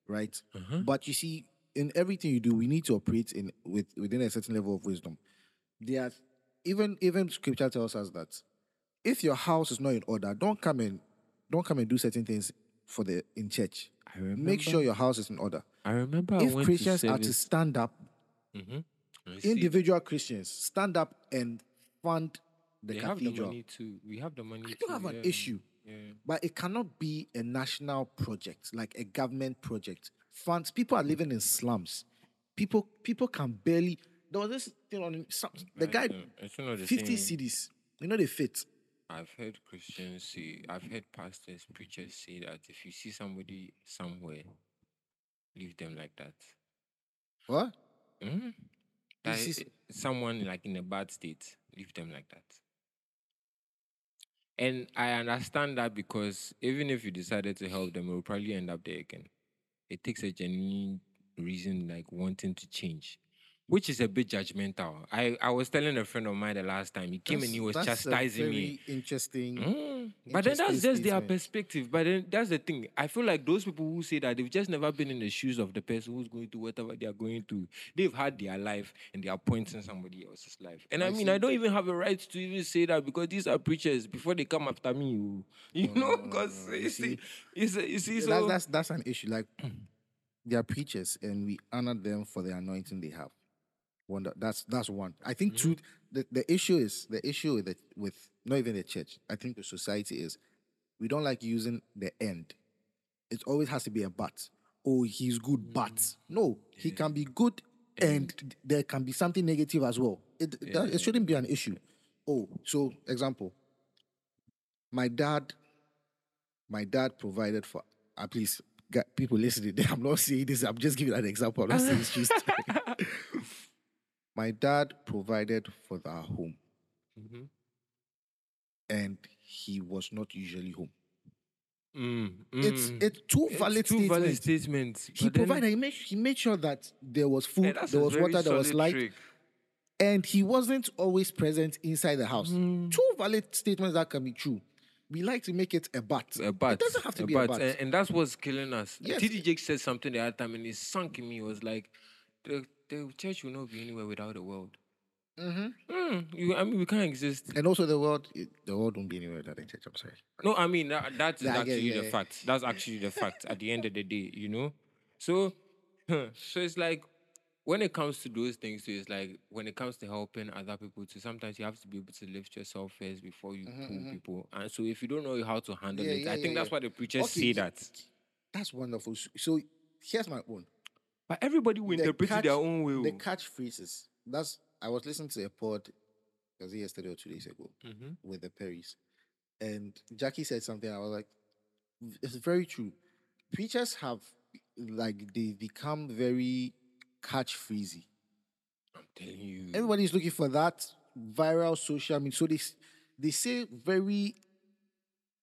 right? Uh-huh. But you see, in everything you do, we need to operate in with within a certain level of wisdom. There, even even scripture tells us that if your house is not in order, don't come and don't come and do certain things for the in church. I remember. Make sure your house is in order. I remember. I if went Christians to are to stand up, Mhm. I see. individual Christians stand up and fund the they have the money too. We have the money. I don't have an yeah. issue. Yeah. but it cannot be a national project, like a government project. Funds. People are living in slums. People people can barely. There was this thing on some, the guy it's not the fifty same. cities. You know they fit. I've heard Christians say, I've heard pastors, preachers say that if you see somebody somewhere, leave them like that. What? Mm-hmm. That This is- someone like in a bad state, leave them like that. And I understand that because even if you decided to help them, it will probably end up there again. It takes a genuine reason, like wanting to change, which is a bit judgmental. I, I was telling a friend of mine the last time, he came and he was That's- that's chastising me. Interesting. Mm. But then that's just their perspective. But then that's the thing. I feel like those people who say that they've just never been in the shoes of the person who's going through whatever they are going through. They've had their life and they are pointing somebody else's life. And I, I mean, see. I don't even have a right to even say that because these are preachers before they come after me. You, [LAUGHS] you No, know, no, no, because no, no. you see, you see, you see, so that's, that's that's an issue. Like [CLEARS THROAT] they are preachers, and we honor them for the anointing they have. Wonder that's that's one. I think Mm-hmm. two. The, the issue is the issue with the, with not even the church. I think the society is we don't like using the end. It always has to be a but. Oh, he's good, but Mm. no, he can be good, and there can be something negative as well. It that, it shouldn't be an issue. Oh, so example. My dad my dad provided for at least people listening. [LAUGHS] I'm not saying this. I'm just giving an example. I'm not saying it's story. [LAUGHS] my dad provided for our home, Mhm. and he was not usually home. Mm, It's mm. it's two It's valid two valid statements. statements. He then- provided. He made he made sure that there was food, Yeah, there was water, there was light, trick. and he wasn't always present inside the house. Mm. Two valid statements that can be true. We like to make it a but. A but. It doesn't have to a be a but. And, and that's what's killing us. Yes. TD Jakes said something the other time and it sunk in me. It was like, the, the church will not be anywhere without the world. Mhm. Mm, you, I mean, we can't exist. And also the world, the world won't be anywhere without the church. I'm sorry. No, I mean, that, that is Yeah, actually yeah, the fact. That's actually the fact at the end of the day, you know? So, [LAUGHS] so it's like, when it comes to those things, too, it's like when it comes to helping other people too, sometimes you have to be able to lift yourself first before you pull people. And so if you don't know how to handle Mm-hmm, Yeah, it, yeah, I think yeah, that's yeah. why the preachers Okay, say that. That's wonderful. So- So here's my own. But everybody will The interpret it their own way. The oh. catchphrases. That's I was listening to a pod, was it yesterday or two days ago, Mhm. with the Perrys, and Jackie said something. I was like, it's very true. Preachers have like they become very catchphrasy. I'm telling you. Everybody's looking for that viral social media. So they they say very.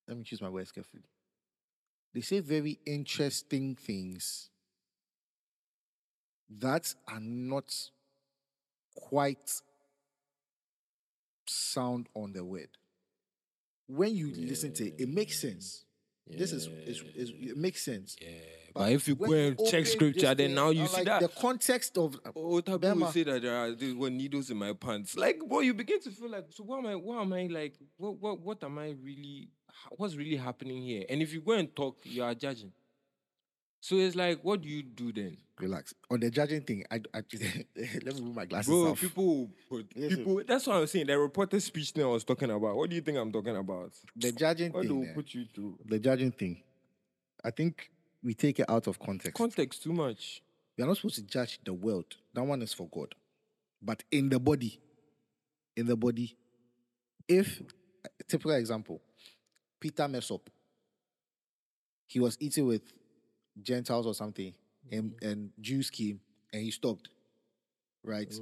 Let me choose my words carefully. They say very interesting things that are not quite sound on the word. When you listen to it, it makes sense. This is, is, is it makes sense. Yeah. But if you when go and check scripture, then now you see like, that. the context of uh, Oh, Tabu will say that there are there were needles in my pants. Like, boy, you begin to feel like, so what am I? What am I like? What what what am I really? What's really happening here? And if you go and talk, you are judging. So it's like, what do you do then, relax on the judging thing. I, I [LAUGHS] let me remove my glasses bro? off. People, people. That's what I was saying. The reporter speech thing I was talking about. What do you think I'm talking about? the judging What do thing. we eh, put you through? the judging thing. I think we take it out of context. Context too much. we are not supposed to judge the world. That one is for God. But in the body, in the body, if typical example, Peter mess up. He was eating with Gentiles or something, and, and Jews came and he stopped. Right?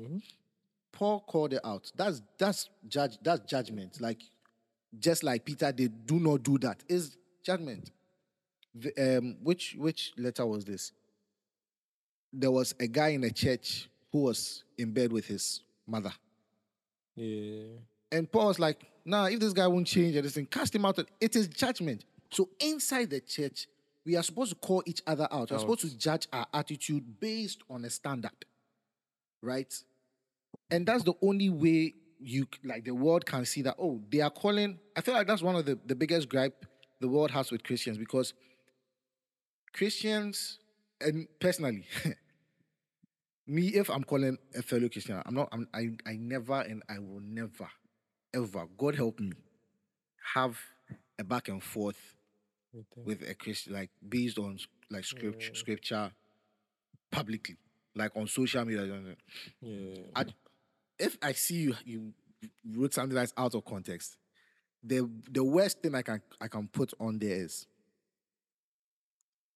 Paul called it out. That's that's judge that's judgment. Like just like Peter did, do not do that. Is judgment. The, um, which which letter was this? There was a guy in a church who was in bed with his mother. Yeah. And Paul was like, nah, if this guy won't change anything, cast him out. It is judgment. So inside the church, we are supposed to call each other out. We're supposed to judge our attitude based on a standard. Right? And that's the only way you like the world can see that, oh, they are calling. I feel like that's one of the, the biggest gripe the world has with Christians because Christians, and personally, [LAUGHS] me, if I'm calling a fellow Christian, I'm not, I'm, I, I never and I will never, ever, God help me, have a back and forth With with a Christian, like based on like scripture, scripture publicly, like on social media. Yeah. I, if I see you, you wrote something that's out of context. The the worst thing I can I can put on there is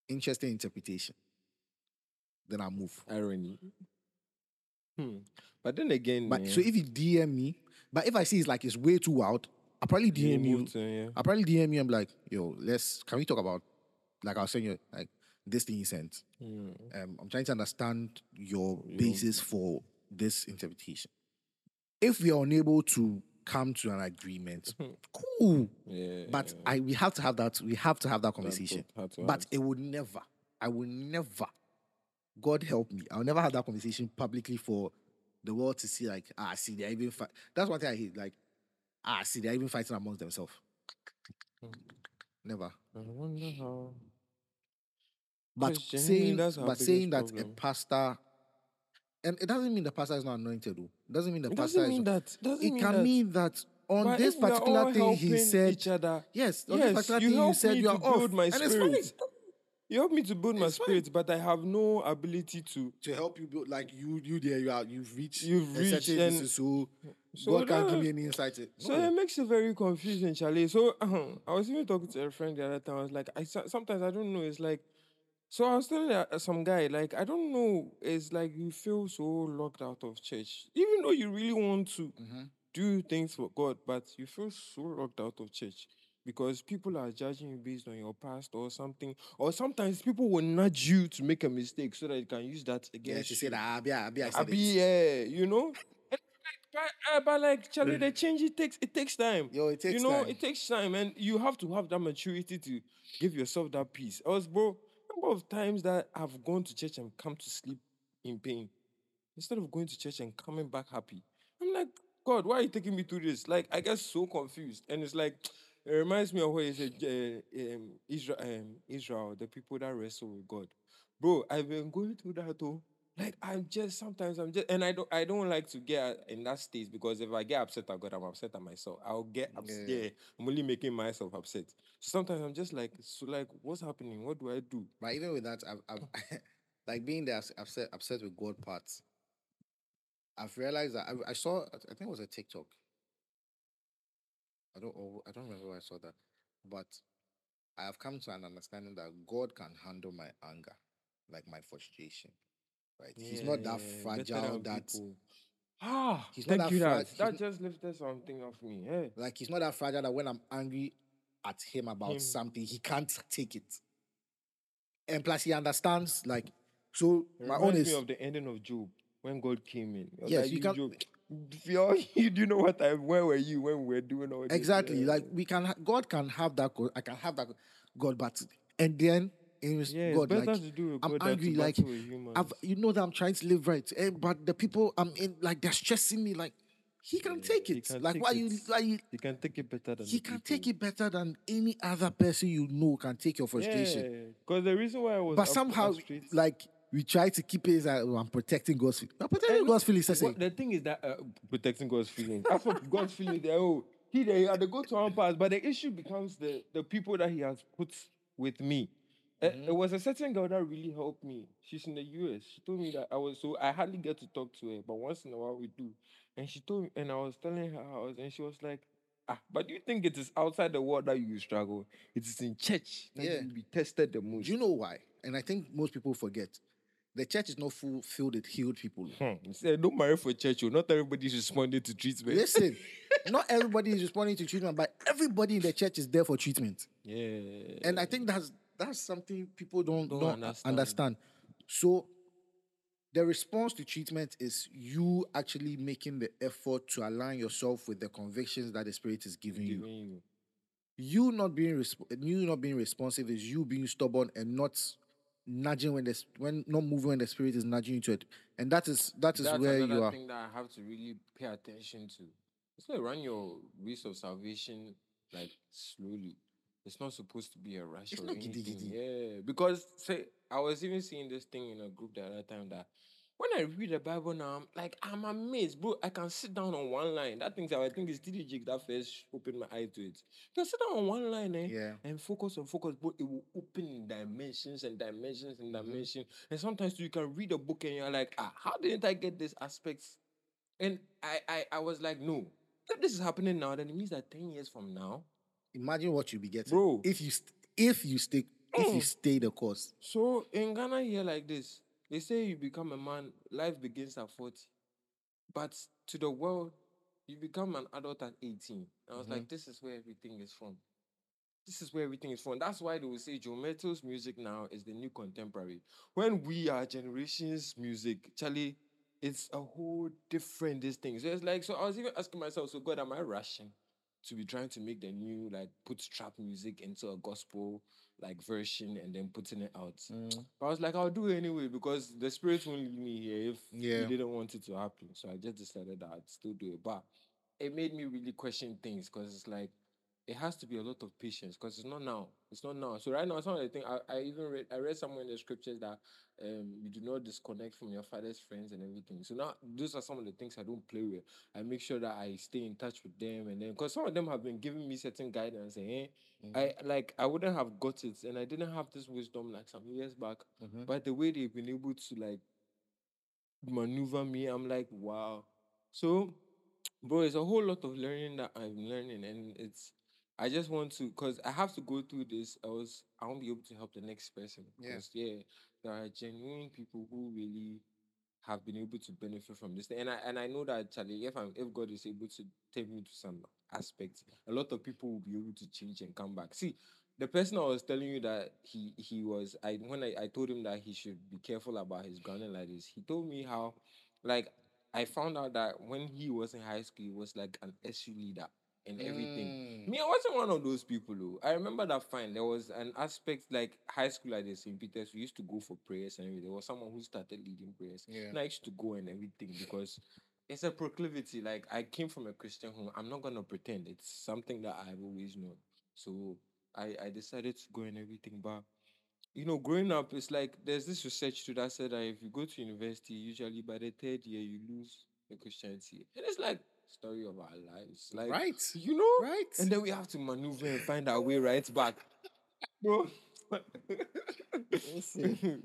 interesting interpretation. Then I move. Irony. Hmm. But then again, But yeah, so if you DM me, but if I see it's like it's way too wild, I'll probably DM you. move to, yeah. I'll probably DM you. I'm like, yo, let's can we talk about like I was saying you like this thing you sent. Hmm. Um, I'm trying to understand your basis for this interpretation. If we are unable to come to an agreement, [LAUGHS] cool. Yeah. But I we have to have that. We have to have that conversation. to But it would never. I will never. God help me. I'll never have that conversation publicly for the world to see. Like, ah, see, they're even. That's one thing I hate. Like, ah, see, they're even fighting amongst themselves. Never. I wonder how. But saying, but saying that biggest a pastor, and it doesn't mean the pastor is not anointed. Though. It doesn't mean the It pastor doesn't is. mean that. Doesn't it mean can that. mean that on But this if we are particular thing he said. each other. Yes, on yes, this particular you thing you said you are off, my and it's fine. You help me to build my It's fine. spirit, but I have no ability to. to help you build like you you there you are you've reached You've a reached certain and- distance, so, So God can't give that- me any insight. to- So No. it makes it very confusing, Charlie. So [CLEARS THROAT] I was even talking to a friend the other time. I was like, I so- sometimes I don't know. It's like, so I was telling uh, some guy, like, I don't know. It's like you feel so locked out of church, even though you really want to Mhm. do things for God, but you feel so locked out of church because people are judging you based on your past or something. Or sometimes people will nudge you to make a mistake so that you can use that yeah, against she you. said that ah, Abi, Abi, ah, I said Abi, yeah, you know. But, uh, but like Charlie, the mm. change it takes it takes time. Yo, it takes you know, time. it takes time, and you have to have that maturity to give yourself that peace. I was, bro, number of times that I've gone to church and come to sleep in pain instead of going to church and coming back happy. I'm like, God, why are you taking me through this? Like, I get so confused, and it's like. It reminds me of what he said, uh, um, Israel, um, Israel, the people that wrestle with God. Bro, I've been going through that too. Like I'm just sometimes I'm just and I don't I don't like to get in that state because if I get upset at God, I'm upset at myself. I'll get upset. Yeah. Yeah. I'm only making myself upset. So sometimes I'm just like, so like, what's happening? What do I do? But even with that, I've, I've [LAUGHS] like being there upset upset with God parts. I've realized that I, I saw I think it was a TikTok. I don't oh, I don't remember where I saw that, but I have come to an understanding that God can handle my anger, like my frustration. Right? He's not that Yeah, fragile that people. Ah, He's not that you. fra- That that just lifted something off me. Hey. like he's not that fragile that when I'm angry at him about Him. something, he can't take it. And plus, he understands. Like, so It my own is me of the ending of Job when God came in. Yes, like, you can- Job, [LAUGHS] you do you know what time? Where were you when we were doing all this? exactly Yeah. like we can. Ha- God can have that. God, I can have that. God, but and then in res- Yeah, God, better like to do with I'm angry, to like, battle with humans. I've, you know that I'm trying to live right, eh, but the people I'm in, like they're stressing me. Like he can take it. can like take why you? it. Why you? He can take it better than He can people. take it better than any other person you know can take your frustration. Yeah, because the reason why I was But up- somehow, frustrated- like we try to keep it as uh, I'm protecting God's feelings. I'm protecting God's feelings. I what- the thing is that uh, protecting God's feelings. That's [LAUGHS] what God's feelings. They oh he they are the go to one pass, but the issue becomes the the people that He has put with me. Uh, Mm-hmm. It was a certain girl that really helped me. She's in the US. She told me that I was so I hardly get to talk to her, but once in a while we do. And she told me, and I was telling her how, I was- and she was like, "Ah, but do you think it is outside the world that you struggle? It is in church that Yeah. you be tested the most." Do you know why? And I think most people forget. The church is not full filled with healed people. Hmm. Said, "Don't marry for church. oh. Not everybody is responding to treatment." Listen, [LAUGHS] not everybody is responding to treatment, but everybody in the church is there for treatment. Yeah. And I think that's that's something people don't, Don't don't, understand. understand. So the response to treatment is you actually making the effort to align yourself with the convictions that the spirit is giving you. you. you not being resp- you not being responsive is you being stubborn and not nudging when the when not moving when the spirit is nudging you to it and that is that is That's where you are thing that I have to really pay attention to. It's like run your race of salvation like slowly. It's not supposed to be a rush It's or not giddy giddy. Yeah, because say I was even seeing this thing in a group the other time that when I read the Bible now, I'm like I'm amazed, bro. I can sit down on one line. That thing, I think it's TD Jakes that first opened my eyes to it. You can sit down on one line, eh? Yeah. and focus and focus, but it will open dimensions and dimensions and Mhm. dimensions. And sometimes you can read a book and you're like, ah, how didn't I get these aspects? And I, I, I was like, no, if this is happening now, then it means that 10 years from now, Imagine what you'll be getting, Bro. If you st- if you stay if you Mm. stay the course. so in Ghana here like this, they say you become a man, life begins at 40. But to the world, you become an adult at 18. I was like, mm-hmm. this is where everything is from. This is where everything is from. That's why they will say Joe Mettle's music now is the new contemporary. When we are generations music, Charlie, it's a whole different this thing. So it's like, so I was even asking myself, so God, am I rushing to be trying to make the new like put trap music into a gospel like version and then putting it out? Mm. But I was like, I'll do it anyway because the spirit won't leave me here if Yeah. he didn't want it to happen. So I just decided that I'd still do it. But it made me really question things because it's like it has to be a lot of patience because it's not now. It's not now. So right now, some of the things I, I even read I read somewhere in the scriptures that um you do not disconnect from your father's friends and everything. So now those are some of the things I don't play with. I make sure that I stay in touch with them and then because some of them have been giving me certain guidance and eh, I like I wouldn't have got it and I didn't have this wisdom like some years back. Mhm. But the way they've been able to like maneuver me, I'm like, wow. So, bro, it's a whole lot of learning that I'm learning, and it's I just want to because I have to go through this. I was I won't be able to help the next person. Yeah. 'cause, yeah, there are genuine people who really have been able to benefit from this. And I and I know that Charlie, if I'm if God is able to take me to some aspects, a lot of people will be able to change and come back. See, the person I was telling you that he he was I when I, I told him that he should be careful about his grounding like this, he told me how like I found out that when he was in high school, he was like an SU leader and everything. Mm. Me, I wasn't one of those people. Though. I remember that fine. There was an aspect like high school like this in Peters. We used to go for prayers and everything. There was someone who started leading prayers. Yeah. And I used to go and everything because it's a proclivity. Like I came from a Christian home. I'm not gonna pretend. It's something that I've always known. So I, I decided to go and everything. But you know, growing up, it's like there's this research too that said that if you go to university, usually by the third year you lose your Christianity. And it's like story of our lives. Like right. you know? Right. And then we have to maneuver and find our way right back. Bro. Listen,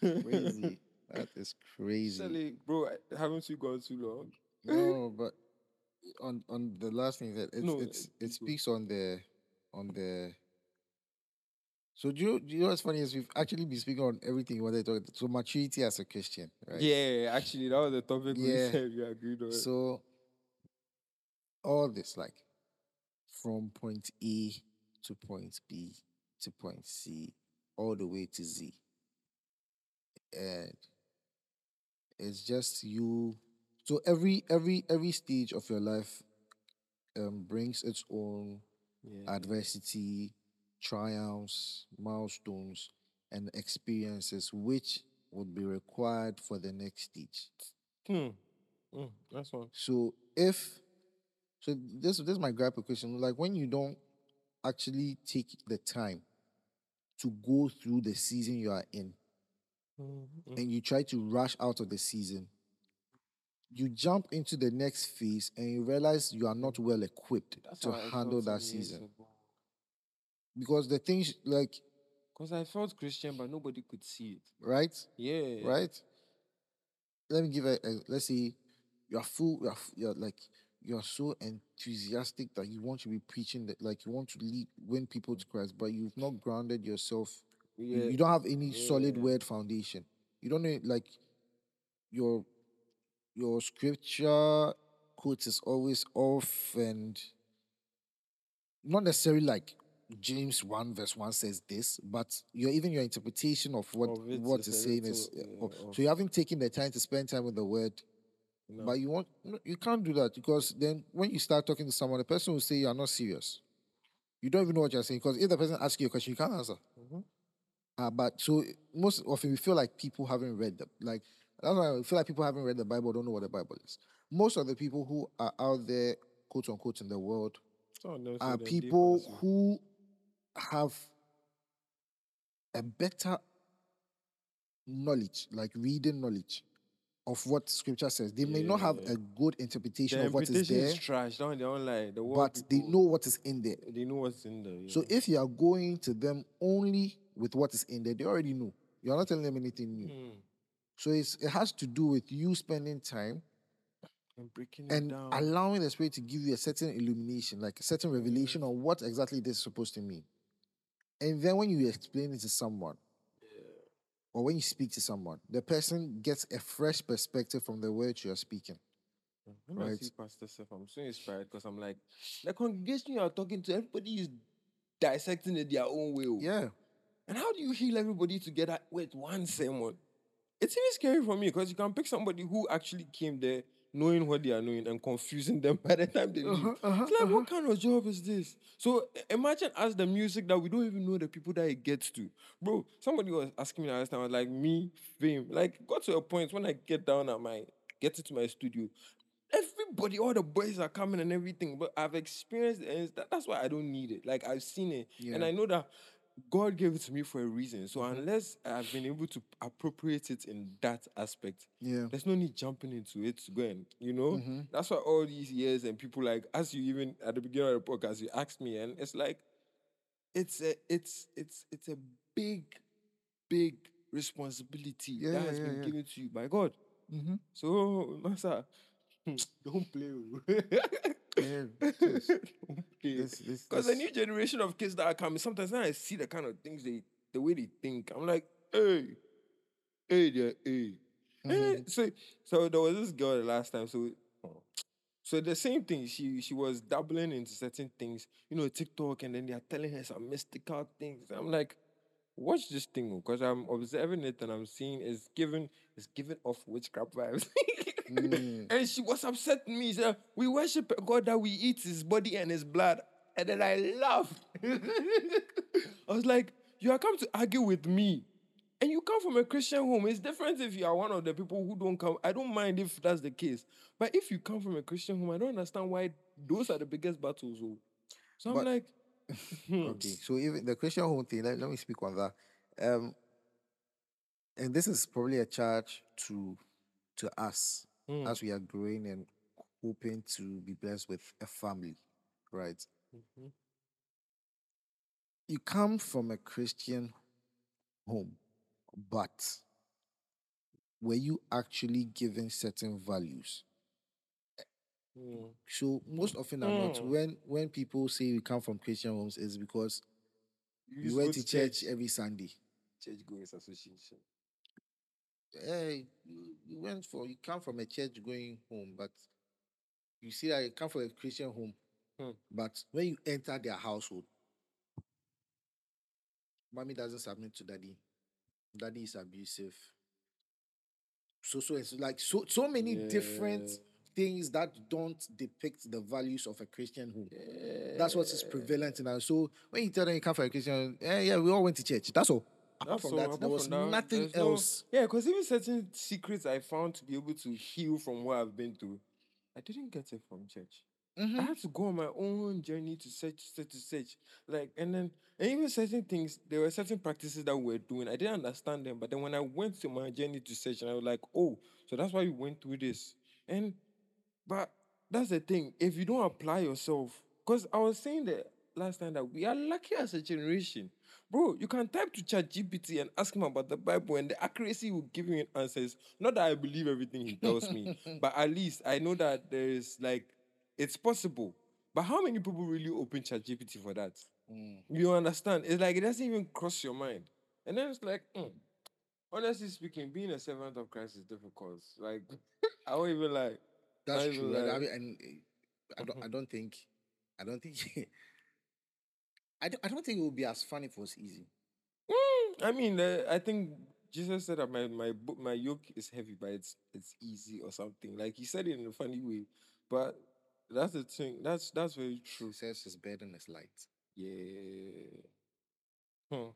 crazy. That is crazy. Sally, bro, haven't you gone too long? No, but on on the last thing that it's No, it's eh, it- it speaks on the on the. So do you, do you know what's funny is we've actually been speaking on everything you wanted to talk. So maturity as a Christian, right? Yeah, actually, that was the topic we Yeah. said we agreed on. So all this, like from point A to point B to point C, all the way to Z. And it's just you so every every every stage of your life um brings its own yeah. adversity, triumphs, milestones, and experiences which would be required for the next stage. Hmm. Mm, that's one. So if so this this is my with question. Like when you don't actually take the time to go through the season you are in Mm, mm. and you try to rush out of the season, you jump into the next phase and you realize you are not well equipped That's to handle that season. ago. Because the things like Because I felt Christian, but nobody could see it. right, Yeah. right. Let me give a, a let's say you are full, you are, you're like you are so enthusiastic that you want to be preaching that like you want to lead win people to Christ, but you've not grounded yourself. You- Yeah. You, don't have any solid word foundation. You don't know like your your scripture quotes is always off and not necessarily like James 1 verse 1 says this, but your even your interpretation of what Of what is saying is yeah, off. so you haven't taken the time to spend time with the word No. but you want no, you can't do that because then when you start talking to someone the person will say you are not serious. You don't even know what you're saying because if the person asks you a question you can't answer. Mhm. uh, but so most often we feel like people haven't read the like that's why I feel like people haven't read the Bible don't know what the Bible is. Most of the people who are out there quote unquote in the world of them are deep people who have a better knowledge, like reading knowledge, of what scripture says. They may not have a good interpretation The of what is there, is trash. Don't they don't lie. The word but they know what is in there. they know what's in there. So if you are going to them only with what is in there, they already know. You're not telling them anything new. Hmm. So it's, it has to do with you spending time and breaking it and down. allowing the Spirit to give you a certain illumination, like a certain revelation on what exactly this is supposed to mean. And then when you explain it to someone, or when you speak to someone, the person gets a fresh perspective from the words you are speaking. When I Right. see Pastor Seth, I'm so inspired because I'm like, the congregation you are talking to, everybody is dissecting it their own way. oh. Yeah. And how do you heal everybody together with one sermon? It's even scary for me because you can pick somebody who actually came there knowing what they are knowing and confusing them [LAUGHS] by the time they leave. Uh-huh, uh-huh, it's like, what kind of job is this? So imagine as the music that we don't even know the people that it gets to. Bro, somebody was asking me last time, I was like, me, fame. Like, got to a point when I get down at my, get into my studio, everybody, all the boys are coming and everything, but I've experienced it, that's why I don't need it. Like I've seen it, and I know that God gave it to me for a reason. So Mm-hmm. unless I've been able to appropriate it in that aspect, Yeah. there's no need jumping into it going. You know, Mm-hmm. that's why all these years and people like, as you even at the beginning of the podcast, you asked me, and it's like, it's a, it's, it's, it's a big, big responsibility Yeah, that has yeah, been yeah. given to you by God. Mm-hmm. So, Master, [LAUGHS] don't play. [LAUGHS] Yeah, [LAUGHS] this- don't play. this- this- Because the new generation of kids that are coming, sometimes when I see the kind of things they, the way they think, I'm like, hey, hey, there, hey. Eh, So, so there was this girl the last time. So, so the same thing. She she was dabbling into certain things, you know, TikTok, and then they are telling her some mystical things. I'm like, watch this thing because I'm observing it and I'm seeing it's giving it's giving off witchcraft vibes. [LAUGHS] Mm. And she was upset me. She said, We worship a God that we eat his body and his blood. And then I laughed. [LAUGHS] I was like, You are come to argue with me. And you come from a Christian home. It's different if you are one of the people who don't come. I don't mind if that's the case. But if you come from a Christian home, I don't understand why those are the biggest battles. oh. So I'm But- like, [LAUGHS] hmm, Okay, so even the Christian home thing, let, let me speak on that. Um, and this is probably a charge to to us hmm, as we are growing and hoping to be blessed with a family, right? mhm, You come from a Christian home, but were you actually given certain values? hmm. So most often than not, Mm. when when people say we come from Christian homes, is because You we went to church every Sunday. Church goers association. Hey, you, you went for you come from a church going home, but you see that you come from a Christian home, Hmm. but when you enter their household, mommy doesn't submit to daddy, daddy is abusive. So so it's like so so many different things that don't depict the values of a Christian home. That's what is prevalent in our. So when you tell them you come from a Christian, eh, yeah, we all went to church. That's all. Apart That's from all, that, apart there was that, nothing there's no- else. yeah, because even certain secrets I found to be able to heal from what I've been through, I didn't get it from church. Mhm. I had to go on my own journey to search, search, to search. Like, and then, and even certain things, there were certain practices that we were doing. I didn't understand them. But then when I went to my journey to search, and I was like, oh, so that's why you went through this. And, but that's the thing. If you don't apply yourself, because I was saying that last time that we are lucky as a generation. Bro, you can type to Chat GPT and ask him about the Bible, and the accuracy will give you answers. Not that I believe everything he tells me, [LAUGHS] but at least I know that there is like it's possible. But how many people really open Chat GPT for that? Mm. You understand? It's like it doesn't even cross your mind. And then it's like, mm, honestly speaking, being a servant of Christ is difficult. Like, [LAUGHS] I won't even like, That's true. and I mean, and I don't. I don't think. I don't think. [LAUGHS] I don't, I don't think it would be as fun if it was easy. mm, I mean, uh, I think Jesus said that my my my yoke is heavy, but it's it's easy or something. Like he said it in a funny way, but that's the thing. That's that's very true. He says his burden is light. Yeah. Hmm.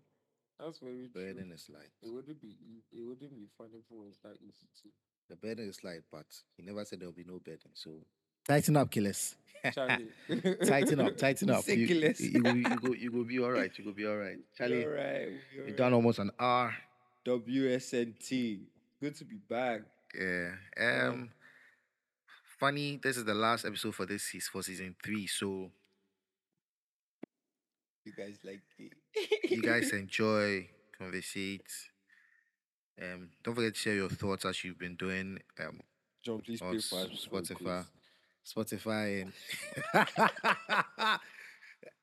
That's very true. Burden is light. It wouldn't be it wouldn't be fun if it was that easy too. The burden is light, but he never said there will be no burden. So tighten up, killers. Charlie. [LAUGHS] tighten up, tighten up. You, you, you, go, you go, you go be all right. You go be all right. Charlie, All right. you done almost an hour. WSNT. Good to be back. Yeah. Um. Funny. This is the last episode for this season for season three. So You guys like it. you guys [LAUGHS] enjoy, conversate. Um. Don't forget to share your thoughts as you've been doing. Um. Jon, please on pay for us. S- Spotify. Spotify, and [LAUGHS]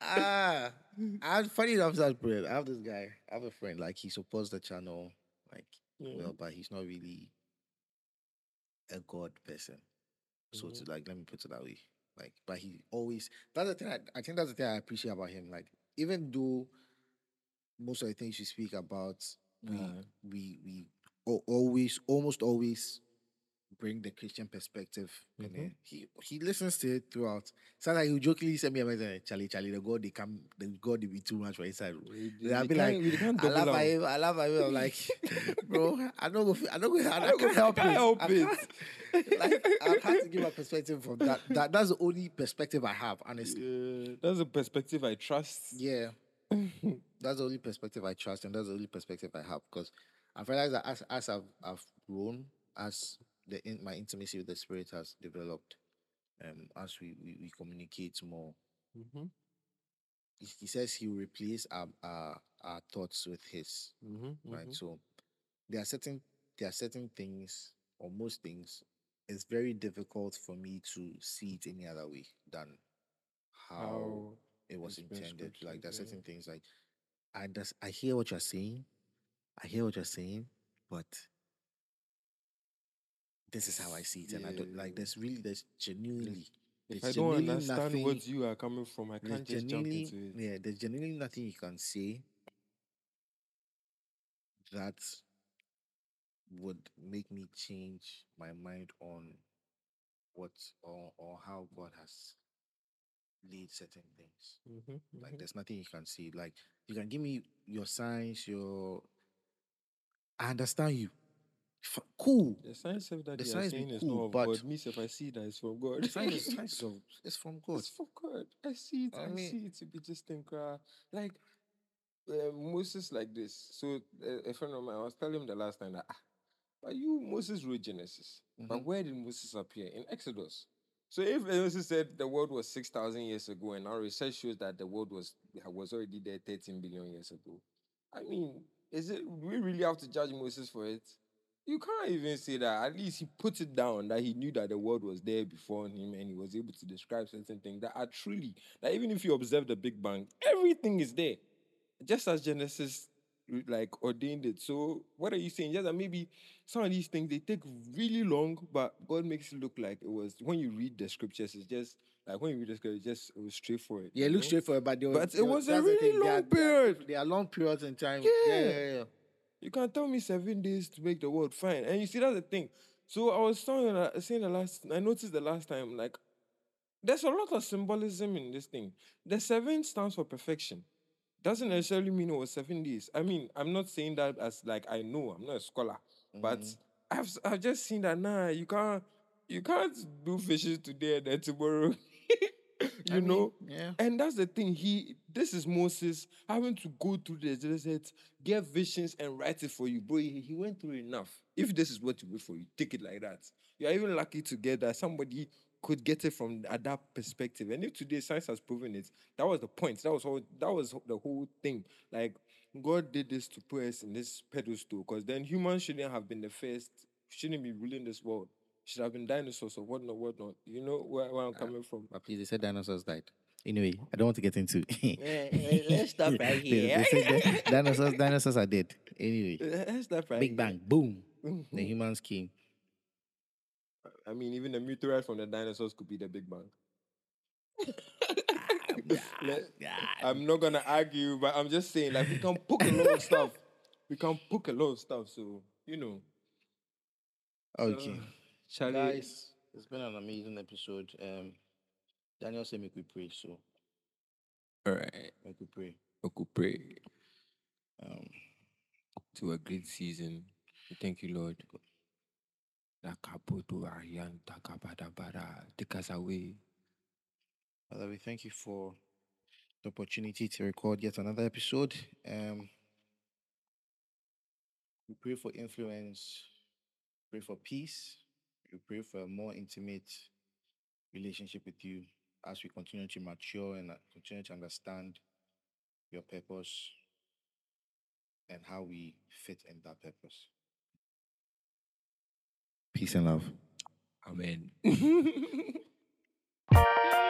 ah, I funny enough, that's brilliant. I have this guy. I have a friend. Like he supports the channel, like Yeah. well, but he's not really a god person. So Mhm. to like, let me put it that way. Like, but he always. That's the thing. I, I think that's the thing I appreciate about him. Like, even though most of the things you speak about, we Uh-huh. we we always almost always bring the Christian perspective. in Mhm. it. He he listens to it throughout. Sometimes he will jokingly send me a message, Charlie, Charlie, the God they come, the God they be too much for inside. I'll be like, I love double him, I love him. I'm like, [LAUGHS] bro, I don't go, I don't go, I, I I don't go- help I it. help I it. like, I have to give a perspective from that. That that's the only perspective I have, honestly. Yeah, that's the perspective I trust. Yeah, [LAUGHS] that's the only perspective I trust, and that's the only perspective I have because I've realized that as as I've I've grown, as the in, my intimacy with the spirit has developed, um, as we we, we communicate more, Mhm, he, he says he will replace our, our our thoughts with his. mhm, Right. mhm. So there are certain there are certain things or most things. It's very difficult for me to see it any other way than how How it was intended. Like there are scripted, yeah. certain things like I just I hear what you're saying, I hear what you're saying, but this is how I see it, and I don't like. Yeah. There's really there's genuinely if there's I don't genuinely understand nothing- what you are coming from, I can't just jump into it. yeah there's genuinely nothing you can say that would make me change my mind on what or or how God has laid certain things. Mhm, Like mhm. there's nothing you can see. Like you can give me your signs, your I understand you. Cool. The signs of that The they signs saying is cool, not of but- God. Me, if I see that it's from God. The sign is [LAUGHS] signs of it's from God. It's from God. I see it. I I, mean- see it to be just in cry. Like uh, Moses, like this. So uh, a friend of mine, I was telling him the last time that, ah, but you Moses wrote Genesis, but Mhm. where did Moses appear in Exodus? So if Moses said the world was six thousand years ago, and our research shows that the world was was already there thirteen billion years ago, I mean, is it? We really have to judge Moses for it? You can't even say that. At least he put it down that he knew that the world was there before him and he was able to describe certain things that are truly, that even if you observe the Big Bang, everything is there. Just as Genesis like ordained it. So what are you saying? Just that maybe some of these things they take really long, but God makes it look like it was when you read the scriptures, it's just like when you read the scriptures, just it was straightforward. Yeah, it looks know? straightforward, but they were, But it was a really thing, they are- long period. They are long periods in time. Yeah. yeah, yeah. yeah. You can tell me seven days to make the world fine. And you see, that's the thing. So I was saying, saying the last, I noticed the last time, like, there's a lot of symbolism in this thing. The seven stands for perfection. Doesn't necessarily mean it was seven days. I mean, I'm not saying that as like I know, I'm not a scholar, but Mhm. I've I've just seen that nah, you can't you can't do fishes today and then tomorrow. [LAUGHS] you I mean, know, yeah. and that's the thing. He, this is Moses having to go through the desert, get visions, and write it for you, bro. He, he went through enough. If this is what you wait for, you take it like that. You're even lucky to get that somebody could get it from at that perspective. And if today science has proven it, that was the point. That was all. That was the whole thing. Like God did this to put us in this pedestal, because then humans shouldn't have been the first. Shouldn't be ruling this world. Should have been dinosaurs or whatnot, whatnot. You know where, where I'm ah, coming from. But please, they said dinosaurs died. Anyway, I don't want to get into. [LAUGHS] Eh, eh, eh, let's stop right here. They said that [LAUGHS] dinosaurs, dinosaurs are dead. Anyway, Let's stop right Big. Bang, boom. The mm-hmm. humans came. I mean, even the meteorite from the dinosaurs could be the Big Bang. Ah, [LAUGHS] let- I'm not gonna argue, but I'm just saying, like, we can poke a lot of stuff. We can poke a lot of stuff, so you know. Okay, Charlie, guys, it's been an amazing episode. Um, Daniel said, "Make we pray." So all right, make we pray. we could pray Um, to a great season. Thank you, Lord. Nakapoto Aryan Takabadabara. Take us away. Father, we thank you for the opportunity to record yet another episode. Um, we pray for influence. pray for peace. We pray for a more intimate relationship with you as we continue to mature and uh, continue to understand your purpose and how we fit in that purpose. Peace and love. Amen. [LAUGHS]